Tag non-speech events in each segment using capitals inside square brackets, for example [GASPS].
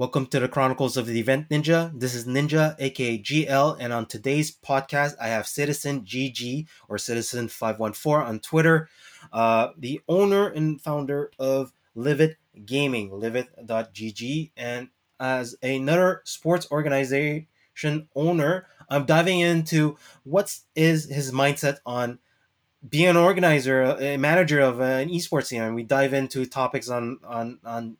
Welcome to the Chronicles of the Event Ninja. This is Ninja, aka GL, and on today's podcast, I have Citizen GG or Citizen 514 on Twitter, uh, the owner and founder of Livid Gaming, livid.gg, and as another sports organization owner, I'm diving into what is his mindset on being an organizer, a manager of an esports scene, and we dive into topics on on on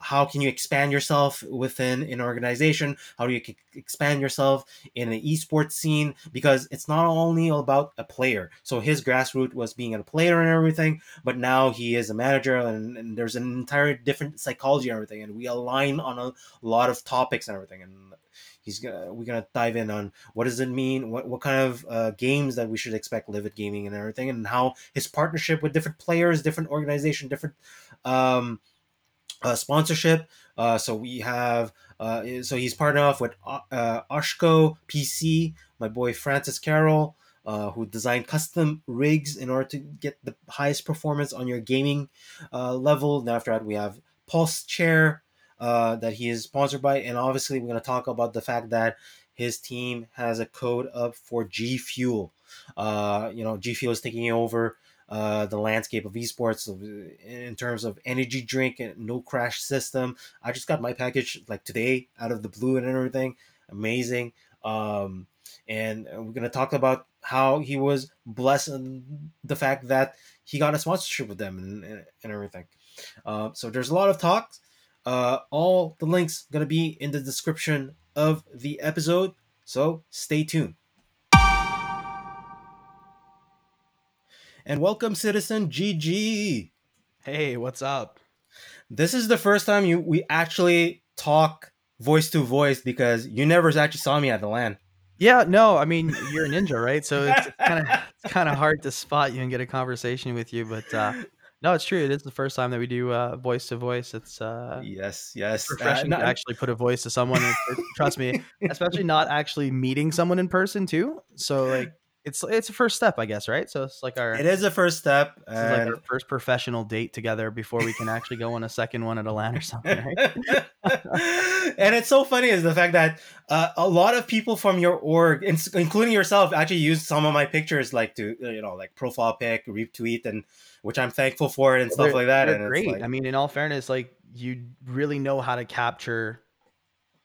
how can you expand yourself within an organization? How do you expand yourself in an esports scene? Because it's not only about a player. So his grassroots was being a player and everything but now he is a manager and, and there's an entire different psychology and everything and we align on a lot of topics and everything and he's gonna we're gonna dive in on what does it mean? What, what kind of uh, games that we should expect livid gaming and everything and how his partnership with different players different organization different um uh, sponsorship. Uh, so we have uh, so he's partnered off with uh, Oshko PC, my boy Francis Carroll, uh, who designed custom rigs in order to get the highest performance on your gaming uh, level. Then after that, we have Pulse Chair uh, that he is sponsored by, and obviously we're going to talk about the fact that his team has a code up for G Fuel. Uh, you know, G Fuel is taking over uh, the landscape of esports in terms of energy drink and no crash system. I just got my package like today out of the blue and everything. Amazing. Um, and we're gonna talk about how he was blessed the fact that he got a sponsorship with them and, and, and everything. Uh, so there's a lot of talks. Uh, all the links gonna be in the description of the episode. So stay tuned. And welcome citizen GG. Hey, what's up? This is the first time you we actually talk voice to voice because you never actually saw me at the LAN. Yeah, no, I mean you're a ninja, right? So it's kind of it's kind of hard to spot you and get a conversation with you, but uh no, it's true. It is the first time that we do uh, voice to voice. It's uh, yes, yes, refreshing uh, to actually put a voice to someone. trust me, especially not actually meeting someone in person too. So like it's it's a first step, I guess, right? So it's like our it is a first step. It's like our first professional date together before we can actually go on a second one at a LAN or something, right? [LAUGHS] and it's so funny is the fact that uh, a lot of people from your org, including yourself, actually used some of my pictures, like to you know, like profile pic, retweet, and which I'm thankful for and stuff like that. and great. Like, I mean, in all fairness, like you really know how to capture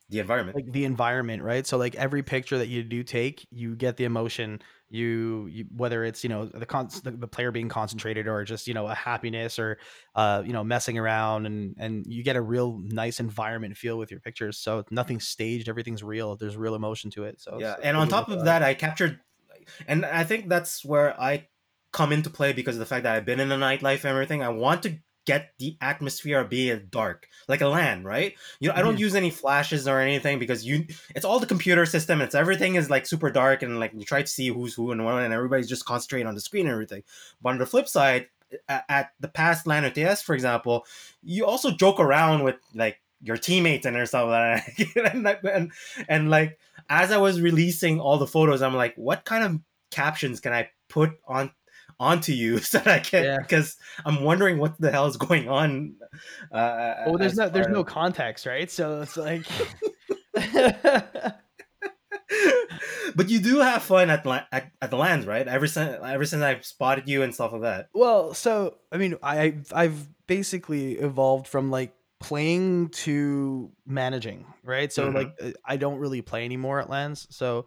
the environment, like the environment, right? So like every picture that you do take, you get the emotion you, you whether it's you know the, con- the, the player being concentrated or just you know a happiness or uh you know messing around and and you get a real nice environment feel with your pictures. So nothing's staged everything's real there's real emotion to it. So yeah and on top of that i captured and i think that's where i come into play because of the fact that i've been in the nightlife and everything. I want to get the atmosphere of being dark, like a LAN, right? You know, I don't mm-hmm. use any flashes or anything because you, it's all the computer system. It's everything is like super dark and like you try to see who's who and what, and everybody's just concentrating on the screen and everything. But on the flip side, at, at the past LAN ETS, for example, you also joke around with like your teammates and stuff like that. [LAUGHS] and, and, and like as I was releasing all the photos, I'm like, what kind of captions can I put on onto you [LAUGHS] so that I can because yeah. I'm wondering what the hell is going on. Uh, well, there's no there's of... no context, right? So it's like. [LAUGHS] [LAUGHS] but you do have fun at, at at the LANs, right? Ever since ever since I've spotted you and stuff like that. Well, so I mean, I I've basically evolved from like playing to managing, right? So mm-hmm. like I don't really play anymore at LANs. So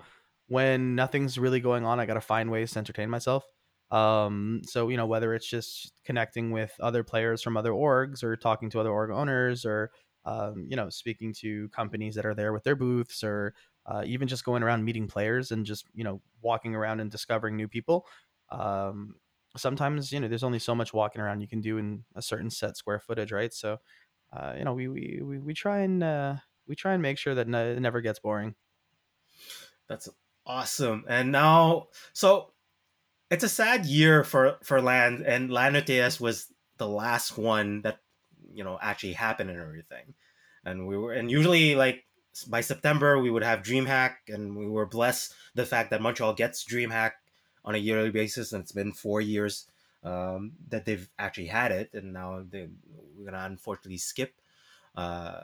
when nothing's really going on, I got to find ways to entertain myself. Um, so you know whether it's just connecting with other players from other orgs or talking to other org owners or um, you know speaking to companies that are there with their booths or uh, even just going around meeting players and just you know walking around and discovering new people. Um, sometimes you know there's only so much walking around you can do in a certain set square footage, right? So uh, you know we we we, we try and uh, we try and make sure that it never gets boring. That's awesome. And now, so it's a sad year for for LAN, and LAN ETS was the last one that you know actually happened and everything and we were and usually like by september we would have dreamhack and we were blessed the fact that montreal gets dreamhack on a yearly basis and it's been four years um, that they've actually had it and now they, we're gonna unfortunately skip uh,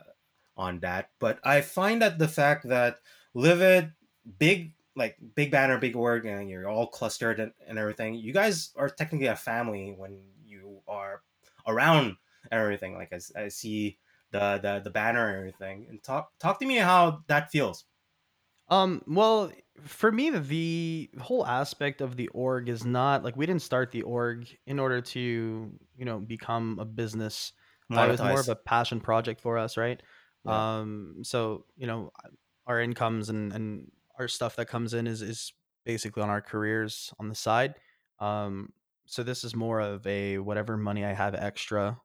on that. But I find that the fact that Livid, big like big banner, big org, and you're all clustered and, and everything. You guys are technically a family when you are around everything. Like I, I see the, the the banner and everything. And talk talk to me how that feels. Um, well, for me, the whole aspect of the org is not like we didn't start the org in order to, you know, become a business. Uh, it was more of a passion project for us, right? Yeah. Um, so you know, our incomes and and our stuff that comes in is is basically on our careers on the side. Um, so this is more of a whatever money I have extra,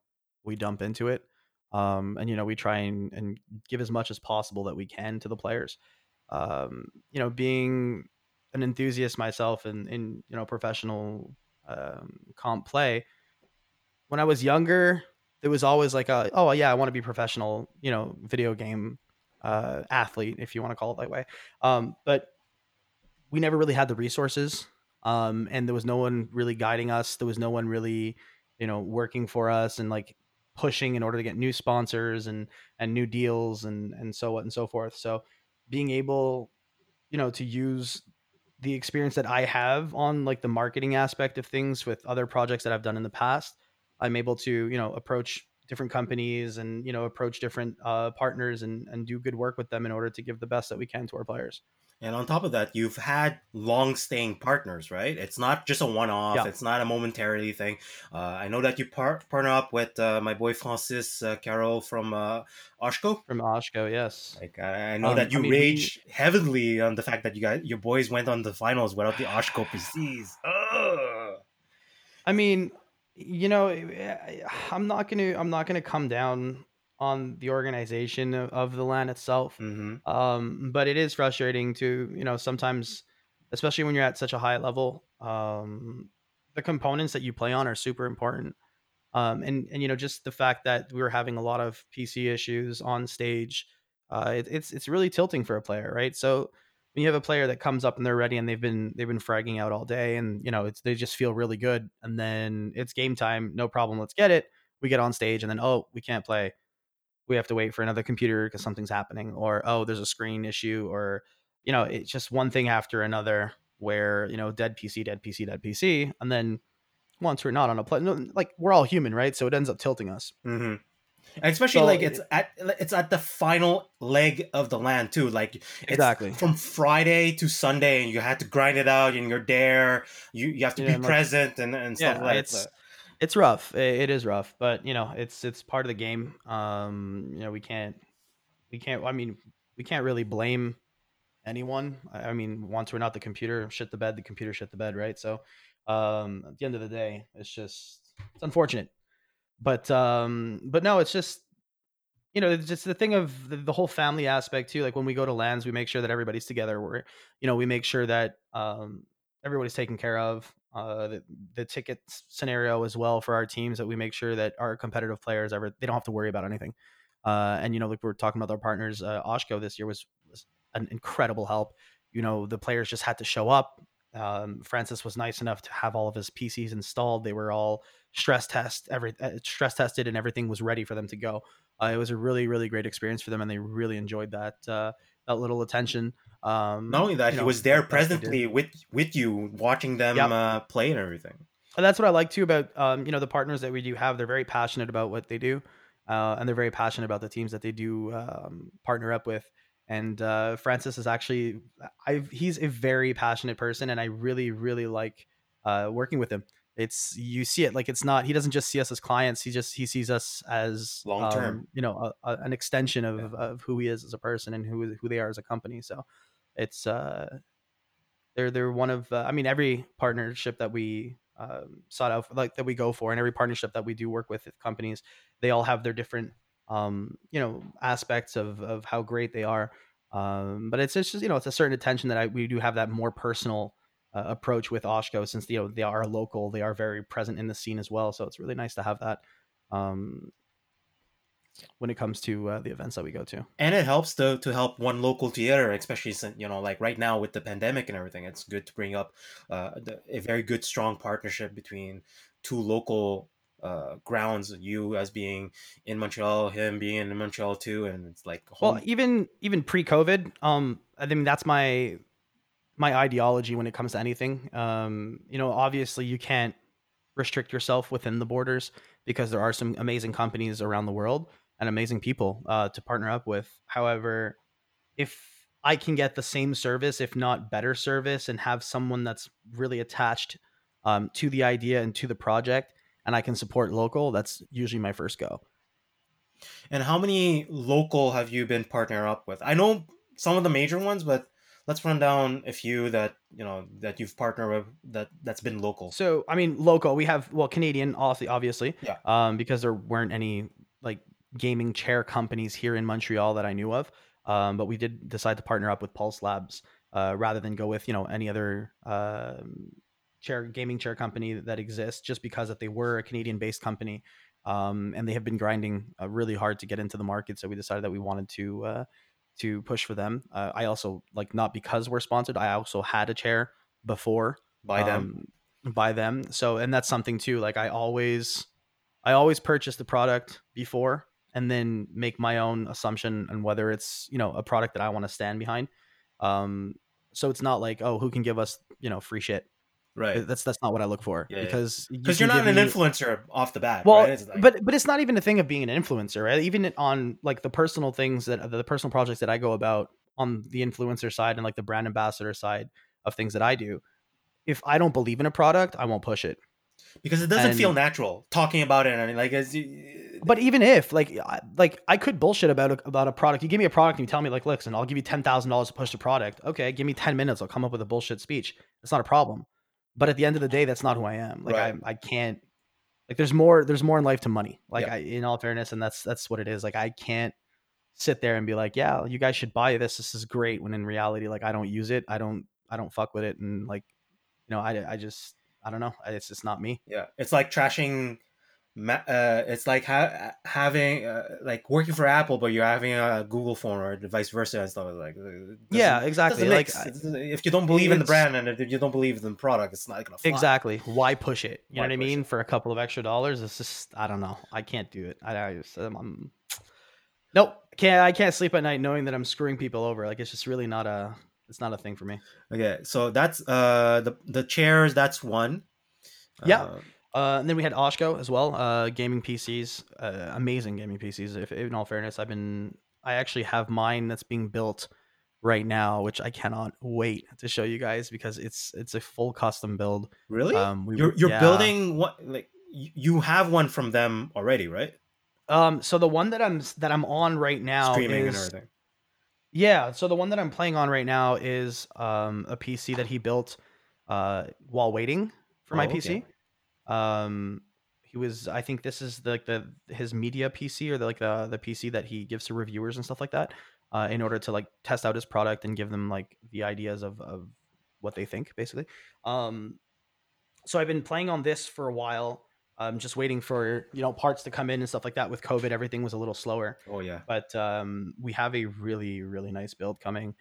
we dump into it. Um, and you know, we try and, and give as much as possible that we can to the players. Um, you know, being an enthusiast myself in in you know professional um, comp play, when I was younger, there was always like a oh yeah, I want to be professional, you know, video game uh, athlete if you want to call it that way. Um, but we never really had the resources um, and there was no one really guiding us. There was no one really, you know, working for us and like pushing in order to get new sponsors and and new deals and and so on and so forth. So being able, you know, to use the experience that I have on like the marketing aspect of things with other projects that I've done in the past, I'm able to, you know, approach different companies and you know approach different uh, partners and and do good work with them in order to give the best that we can to our players. And on top of that, you've had long-staying partners, right? It's not just a one-off. Yeah. It's not a momentarily thing. Uh, I know that you par- partner up with uh, my boy Francis uh, Carroll from uh, Oshko. From Oshko, yes. Like I know um, that you I mean, rage we... heavily on the fact that you guys, your boys went on the finals without the Oshko PCs. Ugh. I mean, you know, eh, [SIGHS] I'm not gonna, I'm not gonna come down on the organization of, of the LAN itself. Mm-hmm. Um, but it is frustrating to, you know, sometimes, especially when you're at such a high level, um, the components that you play on are super important. Um, and, and, you know, just the fact that we were having a lot of PC issues on stage, uh, it, it's, it's really tilting for a player, right? So when you have a player that comes up and they're ready and they've been, they've been fragging out all day and, you know, it's, they just feel really good. And then it's game time, no problem. Let's get it. We get on stage and then, oh, we can't play we have to wait for another computer because something's happening or oh there's a screen issue or you know it's just one thing after another where you know dead pc dead pc dead pc and then once we're not on a play no, like we're all human right so it ends up tilting us mm-hmm. Especially so like it's at it's at the final leg of the LAN too like exactly from friday to sunday and you had to grind it out and you're there you, you have to yeah, be present like, and, and stuff yeah, like that it's rough. It is rough, but you know, it's it's part of the game. Um, you know, we can't we can't. I mean, we can't really blame anyone. I mean, once we're not the computer shit the bed, the computer shit the bed, right? So, um, at the end of the day, it's just it's unfortunate, but um, but no, it's just you know, it's just the thing of the, the, whole family aspect too. Like when we go to LANs we make sure that everybody's together. We're, you know, we make sure that um, everybody's taken care of uh, the, the ticket scenario as well for our teams that we make sure that our competitive players ever they don't have to worry about anything. Uh, and you know, like we are talking about our partners, uh, Oshko this year was, was an incredible help. You know, the players just had to show up. Um, Francis was nice enough to have all of his PCs installed. They were all stress test every uh, stress tested, and everything was ready for them to go. Uh, it was a really really great experience for them, and they really enjoyed that uh, that little attention. Um, Not only that, he know, was there presently with with you, watching them yep. uh, play and everything. And that's what I like too about um, you know the partners that we do have. They're very passionate about what they do, uh, and they're very passionate about the teams that they do um, partner up with. And uh, Francis is actually, I he's a very passionate person, and I really really like uh, working with him. It's you see it like it's not. He doesn't just see us as clients. He just he sees us as long term. Um, you know, a, a, an extension of, yeah. of who he is as a person and who who they are as a company. So it's uh they're they're one of uh, I mean every partnership that we um, sought out like that we go for and every partnership that we do work with companies they all have their different um you know aspects of of how great they are um but it's just you know it's a certain attention that I we do have that more personal uh, approach with Oshko since you know they are local they are very present in the scene as well so it's really nice to have that um when it comes to uh, the events that we go to. And it helps to to help one local theater, especially since you know, like right now with the pandemic and everything. It's good to bring up uh, the, a very good, strong partnership between two local uh, grounds. You as being in Montreal, him being in Montreal too, and it's like well, even even pre-COVID, um, I mean that's my my ideology when it comes to anything. Um, you know, obviously you can't restrict yourself within the borders because there are some amazing companies around the world and amazing people uh, to partner up with. However, if I can get the same service, if not better service, and have someone that's really attached um, to the idea and to the project, and I can support local, that's usually my first go. And how many local have you been partner up with? I know some of the major ones, but let's run down a few that you know that you've partnered with that that's been local. So I mean, local. We have well, Canadian, obviously, obviously, Yeah. um, because there weren't any like gaming chair companies here in Montreal that I knew of. Um, but we did decide to partner up with Pulse Labs uh, rather than go with you know any other um, chair gaming chair company that exists, just because that they were a Canadian-based company. Um, and they have been grinding uh, really hard to get into the market. So we decided that we wanted to uh, to push for them. Uh, I also like not because we're sponsored. I also had a chair before By them, um, by them. So and that's something too. Like I always I always purchase the product before and then make my own assumption on whether it's, you know, a product that I want to stand behind. Um so it's not like, oh, who can give us, you know, free shit. Right? That's that's not what I look for Yeah, yeah. because you Because can you're not an me- influencer off the bat, well, right? Like- but but it's not even a thing of being an influencer, right? Even on like the personal things that the personal projects that I go about on the influencer side and like the brand ambassador side of things that I do. If I don't believe in a product, I won't push it. because it doesn't feel natural talking about it and like as you, But even if like I, like I could bullshit about a, about a product. You give me a product and you tell me like, listen, I'll give you ten thousand dollars to push the product. Okay, give me ten minutes. I'll come up with a bullshit speech. It's not a problem. But at the end of the day, that's not who I am. Like Right. I I can't. Like there's more there's more in life to money. Like Yeah. I in all fairness, and that's that's what it is. Like I can't sit there and be like, yeah, you guys should buy this. This is great. When in reality, like I don't use it. I don't I don't fuck with it. And like, you know, I I just I don't know. It's just not me. yeah, it's like trashing. Uh, it's like ha- having uh, like working for Apple, but you're having a Google phone or vice versa and stuff like. it Yeah, exactly. Like. I- if you don't believe in the brand and if you don't believe in the product, it's not gonna fly. Exactly. Why push it? You Why know what I mean? For a couple of extra dollars, it's just I don't know. I can't do it. I, I just, I'm, I'm nope. Can't I can't sleep at night knowing that I'm screwing people over. Like it's just really not a it's not a thing for me. Okay, so that's uh the the chairs. That's one. Yeah. Uh, Uh, and then we had Oshko as well. Uh, gaming PCs, uh, amazing gaming PCs. If in all fairness, I've been I actually have mine that's being built right now, which I cannot wait to show you guys because it's it's a full custom build. really? Um, we, you're you're yeah. building what like you have one from them already, right? Um, so the one that I'm that I'm on right now Streaming and is everything. Yeah, so the one that I'm playing on right now is um, a PC that he built uh, while waiting for my Oh, okay. PC. Um, he was, I think this is the, like the his media PC or the, like the the PC that he gives to reviewers and stuff like that, uh, in order to like test out his product and give them like the ideas of of what they think, basically. Um, so I've been playing on this for a while. I'm just waiting for you know parts to come in and stuff like that. With COVID, everything was a little slower Oh yeah. but um, we have a really really nice build coming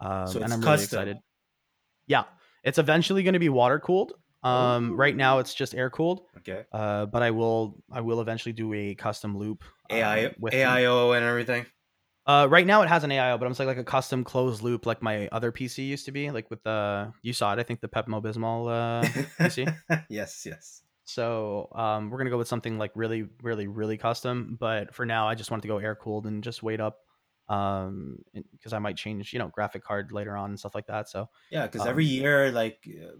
um, So and i'm really excited yeah it's eventually going to be water cooled um, right now it's just air cooled Okay. uh, but i will i will eventually do a custom loop um, AI with them. AIO and everything. uh, right now it has an AIO, but I'm saying like a custom closed loop, like my other PC used to be, like with the you saw it, I think the Pepto Bismol uh, PC. [LAUGHS] yes, yes. So um, we're gonna go with something like really, really, really custom. But for now, I just wanted to go air cooled and just wait up, um, because I might change, you know, graphic card later on and stuff like that. So Yeah, because every Um, year, like uh,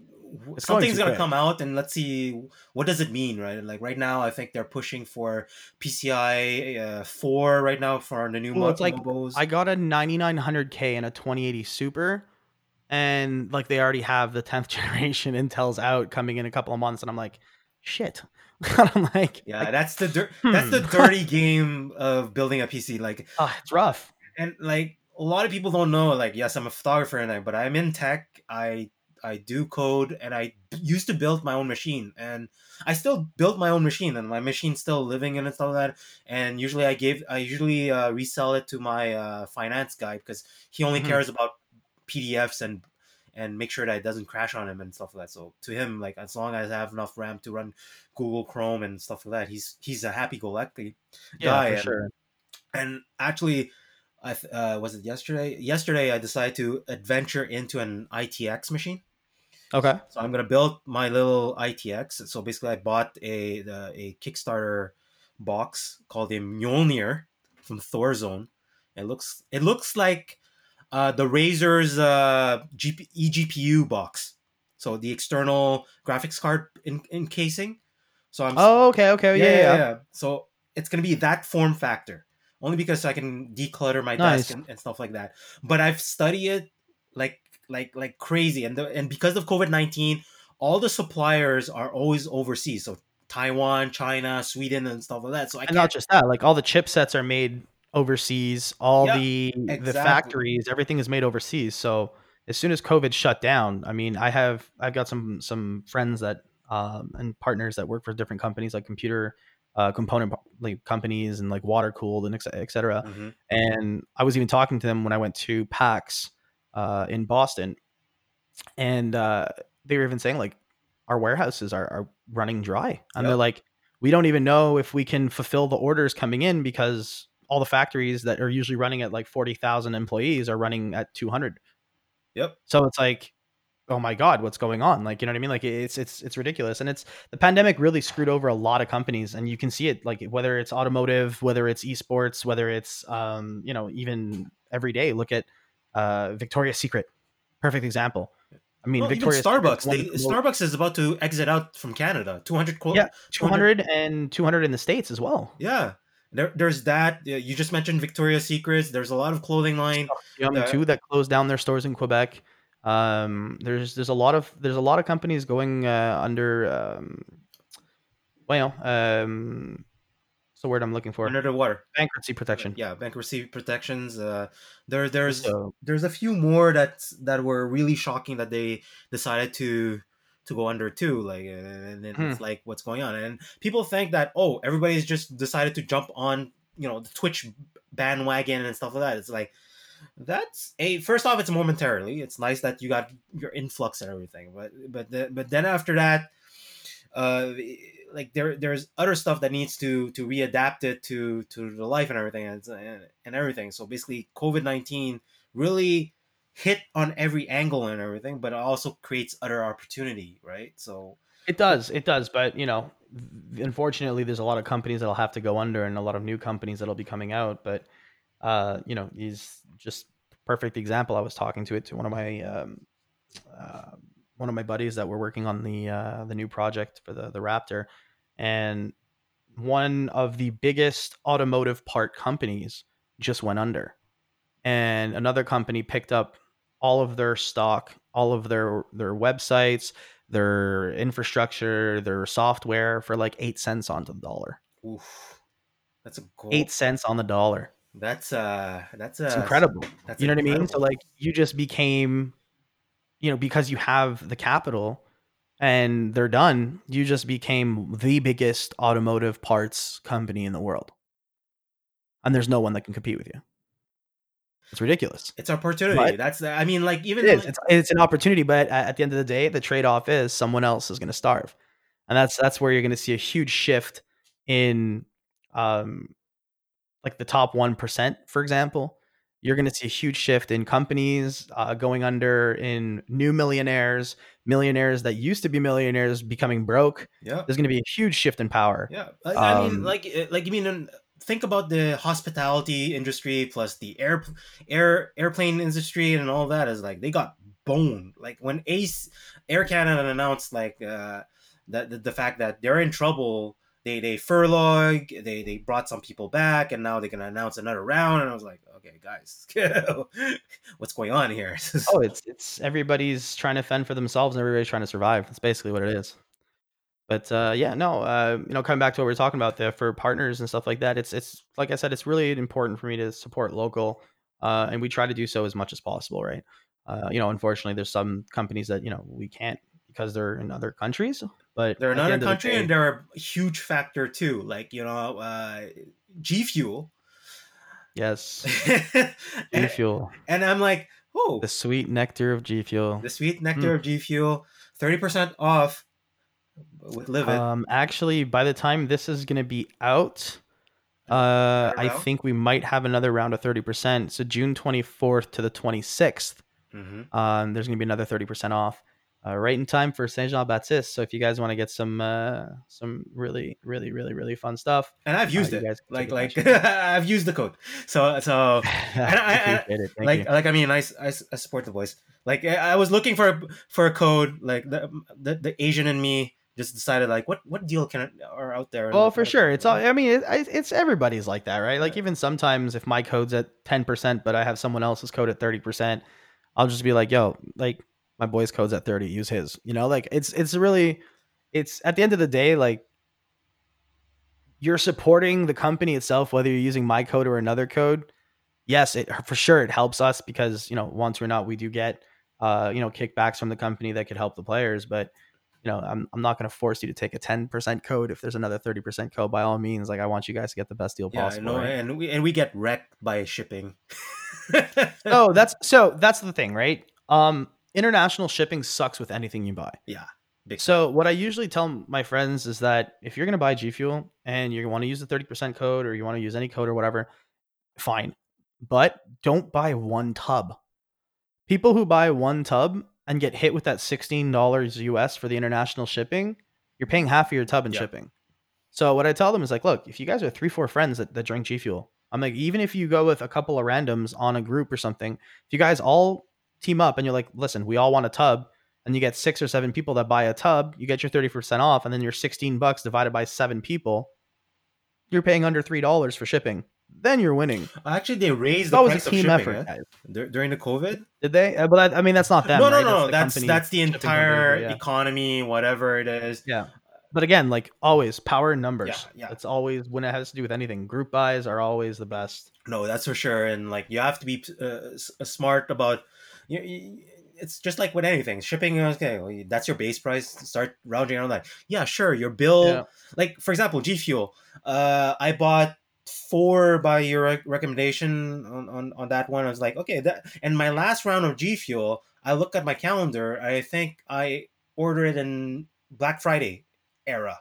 going something's gonna quick. come out, and let's see what does it mean, right? Like right now, I think they're pushing for PCI uh, four right now for the new Well, it's like, mobos. I got a 9900K and a 2080 Super, and like they already have the 10th [LAUGHS] generation Intel's out coming in a couple of months, and I'm like, shit. [LAUGHS] I'm like, yeah, that's the dir- that's the Hmm. dirty game of building a PC. Like, ah, it's rough. And like a lot of people don't know. Like, yes, I'm a photographer, and I, but I'm in tech. I I do code, and i used to build my own machine, and I still build my own machine, and my machine's still living and stuff like that. And usually, I give I usually uh, resell it to my uh, finance guy because he only Mhm. cares about PDFs and and make sure that it doesn't crash on him and stuff like that. So to him, like as long as I have enough RAM to run Google Chrome and stuff like that, he's he's a happy-go-lucky Yeah, guy. for and, sure. and actually, I th- uh, was it yesterday? Yesterday, I decided to adventure into an ITX machine. Okay. So I'm gonna build my little ITX. So basically, I bought a the, a Kickstarter box called the Mjolnir from Thorzone. It looks it looks like uh, the Razer's uh, GP, eGPU box. So the external graphics card in, encasing. So I'm Oh, okay, okay, yeah, yeah. yeah. So it's gonna be that form factor. Only because I can declutter my Nice. desk and, and stuff like that. But I've studied it like like like crazy, and the, and because of COVID nineteen, all the suppliers are always overseas. So Taiwan, China, Sweden, and stuff like that. So I And can't. just that, like all the chipsets are made overseas. All Yeah, the the factories, everything is made overseas. So as soon as COVID shut down, I mean, I have I've got some some friends that um, and partners that work for different companies like computer uh, component like companies and like water cooled and et et cetera. Mhm. And I was even talking to them when I went to PAX uh, in Boston, and uh, they were even saying like our warehouses are, are running dry, and Yep. they're like, we don't even know if we can fulfill the orders coming in because all the factories that are usually running at like forty thousand employees are running at two hundred. Yep. So it's like, oh my god, what's going on? Like, you know what I mean? Like, it's it's it's ridiculous, and it's the pandemic really screwed over a lot of companies, and you can see it like whether it's automotive, whether it's esports, whether it's um, you know, even every day. Look at uh, Victoria's Secret, perfect example. I mean, Well, Victoria's Starbucks. They, Starbucks is about to exit out from Canada. Two hundred quote. yeah, 200 and 200 in the states as well. Yeah. There, there's that. You just mentioned Victoria's Secrets. There's a lot of clothing line. Yeah. too that closed down their stores in Quebec. Um, there's there's a lot of there's a lot of companies going uh, under um, well um, what's the word I'm looking for under the water. bankruptcy protection. Yeah, bankruptcy protections. Uh, there, there's So there's a few more that that were really shocking that they decided to to go under too. Like, uh, and then Hmm. it's like, what's going on? And people think that oh, everybody's just decided to jump on you know the Twitch bandwagon and stuff like that. It's like that's a first off, it's momentarily. It's nice that you got your influx and everything, but but the, but then after that, uh, like there there's other stuff that needs to to readapt it to to the life and everything and and, everything. So basically, COVID nineteen really hit on every angle and everything, but it also creates other opportunity, right? So it does, it does, but you know, unfortunately, there's a lot of companies that'll have to go under, and a lot of new companies that'll be coming out. But uh, you know, he's just perfect example. I was talking to it to one of my um, uh, one of my buddies that were working on the uh, the new project for the the Raptor, and one of the biggest automotive part companies just went under, and another company picked up all of their stock, all of their their websites, their infrastructure, their software for like eight cents on the dollar. oof, that's a goal. Eight cents on the dollar. That's uh, that's uh, incredible. That's you know what I mean? So like you just became, you know, because you have the capital and they're done, you just became the biggest automotive parts company in the world. And there's no one that can compete with you. It's ridiculous. it's opportunity. But- that's I mean, like even It is. like- It's, it's an opportunity, but at, the end of the day, the trade off is someone else is going to starve, and that's that's where you're going to see a huge shift in, um, like the top one percent, for example. You're going to see a huge shift in companies uh, going under, in new millionaires, millionaires that used to be millionaires becoming broke. yeah. There's going to be a huge shift in power. Yeah, I, I mean, Um, like, uh, like you mean, um, think about the hospitality industry plus the air, air, airplane industry and all that is like they got boned. Like when Ace Air Canada announced like uh, that the, the fact that they're in trouble, they they furloughed, they they brought some people back, and now they're gonna announce another round. And I was like, okay, guys, [LAUGHS] what's going on here? [LAUGHS] Oh, it's it's everybody's trying to fend for themselves and everybody's trying to survive. That's basically what it is. But uh, yeah, no, uh, you know, coming back to what we were talking about there for partners and stuff like that, it's it's like I said, it's really important for me to support local, uh, and we try to do so as much as possible, right? Uh, you know, unfortunately, there's some companies that you know we can't because they're in other countries, but they're the another the country day- and they're a huge factor too. Like you know, uh, G Fuel. yes, [LAUGHS] and, e fuel. and I'm like, Oh, The sweet nectar of G Fuel. the sweet nectar of G Fuel, thirty percent off with Livid. Um, actually, by the time this is going to be out, uh, I round? think we might have another round of 30%. So June 24th to the 26th, mm-hmm. um, there's going to be another 30% off. Uh, right in time for Saint Jean Baptiste. So if you guys want to get some uh, some really really really really fun stuff, And I've used you it. Like like [LAUGHS] I've used the code. So so [LAUGHS] I- I- it. Like you. like I mean I, I I support the voice. Like I I was looking for a, for a code. Like the, the the Asian in me just decided like what what deal can I, are out there. Well, for sure, it's all. I mean, it, it's everybody's like that, right? Like even sometimes if my code's at ten percent, but I have someone else's code at thirty percent, I'll just be like, "Yo, like my boy's code's at thirty, use his." You know, like it's it's really, it's at the end of the day, like you're supporting the company itself, whether you're using my code or another code. Yes, it for sure it helps us because you know once or not we do get uh you know kickbacks from the company that could help the players, but you know, I'm, I'm not going to force you to take a 10% code if there's another 30% code by all means. Like I want you guys to get the best deal yeah, I possible. know, right? and we and we get wrecked by shipping. Oh, [LAUGHS] that's so that's the thing, right? Um, international shipping sucks with anything you buy. Yeah. So what I usually tell my friends is that if you're going to buy G Fuel and you want to use the 30% code or you want to use any code or whatever, fine. But don't buy one tub. People who buy one tub and get hit with that $16 US for the international shipping, you're paying half of your tub in Yeah. shipping. So what I tell them is like, look, if you guys are three, four friends that, that drink G Fuel, I'm like, even if you go with a couple of randoms on a group or something, if you guys all team up and you're like, listen, we all want a tub, and you get six or seven people that buy a tub, you get your 30% off, and then your 16 bucks divided by seven people, you're paying under three dollars for shipping. Then you're winning. Actually, they raised It's the price a team of shipping effort, eh? during the COVID. Did they? Uh, But that, I mean, that's not them. no, no, right? no. the That's that's the entire yeah. economy, whatever it is. Yeah. But again, like always, power in numbers. Yeah, yeah. It's always when it has to do with anything. Group buys are always the best. No, that's for sure. And like you have to be uh, smart about. You, you, it's just like with anything, shipping. Okay, well, that's your base price. Start rounding around that. Yeah, sure. Your bill, Yeah. like for example, G Fuel. Uh, I bought four by your rec- recommendation on, on on that one. I was like, okay, that. And my last round of G Fuel, I look at my calendar. I think I ordered in Black Friday era.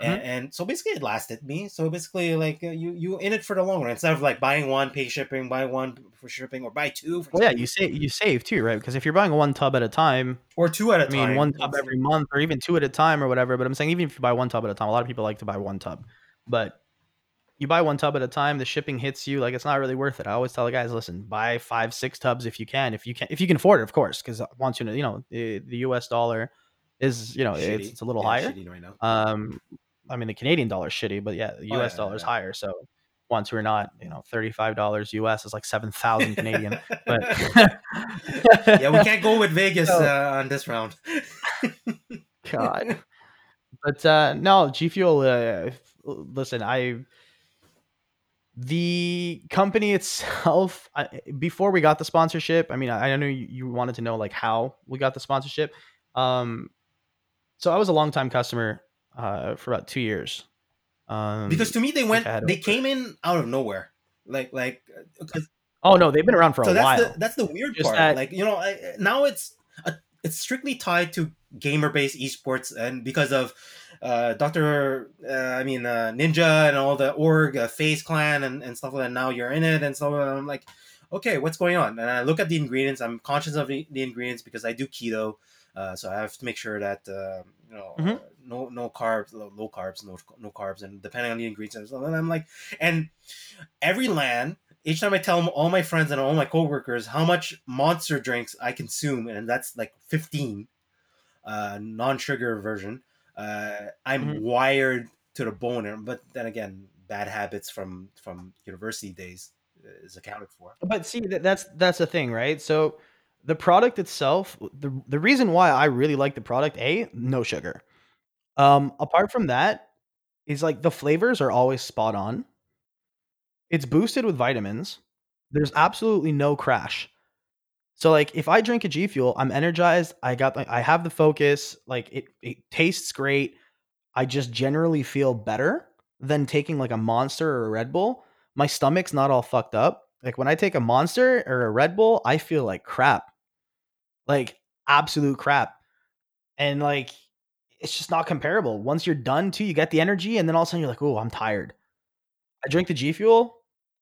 And, and so basically it lasted me so basically like uh, you you in it for the long run instead of like buying one pay shipping buy one for shipping or buy two Well, yeah, you save you save too, right? Because if you're buying one tub at a time, or two at a I mean, time one tub every month or even two at a time or whatever. But I'm saying even if you buy one tub at a time, a lot of people like to buy one tub, but you buy one tub at a time, the shipping hits you like it's not really worth it. I always tell the guys, listen, buy five, six tubs if you can, if you can, if you can afford it, of course, because once you know, you know, the, the U.S. dollar is, you know, it's, it's a little Yeah, higher. right now. Um, I mean, the Canadian dollar is shitty, but yeah, the Oh, U.S. yeah, dollar is yeah. higher. So once we're not, you know, thirty-five dollars U.S. is like seven thousand Canadian. But [LAUGHS] yeah we can't go with [LAUGHS] vegas So- uh, on this round [LAUGHS] God. But uh no, G Fuel. Uh, listen, I the company itself. I, before we got the sponsorship, I mean, I, I know you, you wanted to know like how we got the sponsorship. Um, so I was a longtime customer uh for about two years. Um, because to me they went they over- came in out of nowhere. Like like uh, oh no, they've been around for so a that's while. the that's the weird Just part. that- like you know I, now it's a, it's strictly tied to gamer based esports and because of uh dr uh, i mean uh, ninja and all the org uh, FaZe Clan and, and stuff like that. Now you're in it and so i'm like okay what's going on? And i look at the ingredients. I'm conscious of the, the ingredients because i do keto uh, so i have to make sure that uh, you know Mhm. uh, no no carbs low, low carbs no no carbs and depending on the ingredients and i'm like and every land each time I tell them, all my friends and all my coworkers how much monster drinks I consume, and that's like 15, uh, non-sugar version, uh, I'm Mhm. wired to the bone. But then again, bad habits from from university days is accounted for. But see, that, that's that's the thing, right? So the product itself, the the reason why I really like the product, a no sugar. Um, apart from that, is like the flavors are always spot on. It's boosted with vitamins. There's absolutely no crash. So like if I drink a G Fuel, I'm energized. I got like I have the focus. Like it it tastes great. I just generally feel better than taking like a Monster or a Red Bull. My stomach's not all fucked up. Like when I take a Monster or a Red Bull, I feel like crap, like absolute crap, and like it's just not comparable. Once you're done, too, you get the energy, and then all of a sudden you're like, oh, I'm tired. I drink the G Fuel,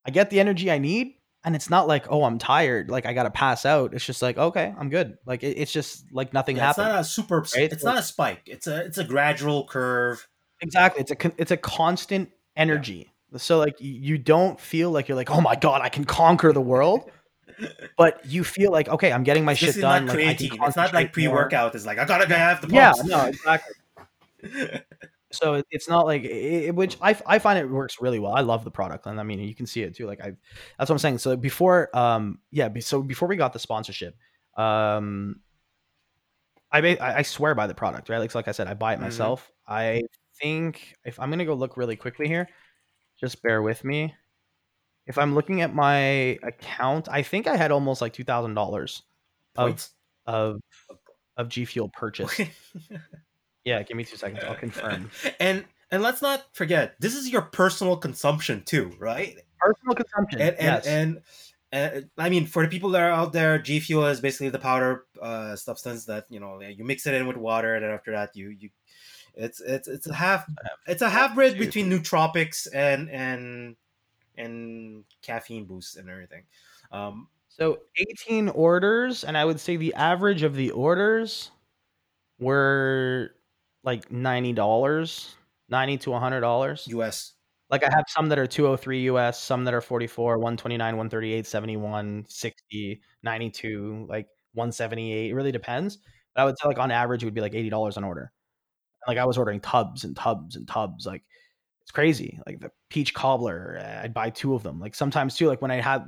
I get the energy I need, and it's not like, oh, I'm tired, like I gotta pass out. It's just like, okay, I'm good. Like it, it's just like nothing Yeah, it's not a super. right? It's not a spike. It's a it's a gradual curve. Exactly. It's a it's a constant energy. So like you don't feel like you're like, oh my god, I can conquer the world, but you feel like, okay, I'm getting my This shit done. like, I can creatine. It's not like pre-workout. It's like I gotta have the pumps. Yeah, no, exactly. [LAUGHS] So it's not like it, which I, I find it works really well. I love the product, and I mean you can see it too. Like I, that's what I'm saying. So before, um, yeah, so before we got the sponsorship, um, I I swear by the product, right? Like so like I said, I buy it Mhm. myself. I think if I'm gonna go look really quickly here, just bear with me. If I'm looking at my account, I think I had almost like two thousand dollars of of of G Fuel [LAUGHS] purchased. Okay. Yeah, give me two seconds. I'll confirm. and and let's not forget, this is your personal consumption too, right? Personal consumption. And and, yes. and and I mean, for the people that are out there, G Fuel is basically the powder uh, substance that you know you mix it in with water, and then after that you you, it's it's it's a half it's a half bred Dude. between nootropics and and and caffeine boosts and everything. Um, So 18 orders, and I would say the average of the orders were like $90, 90 to $100. U.S. Like I have some that are 203 US, some that are 44, 129, 138, 71, 60, 92, like 178. It really depends. But I would say like on average it would be like $80 an order. Like I was ordering tubs and tubs and tubs. Like it's crazy. Like the peach cobbler, uh, I'd buy two of them. Like sometimes too, like when I had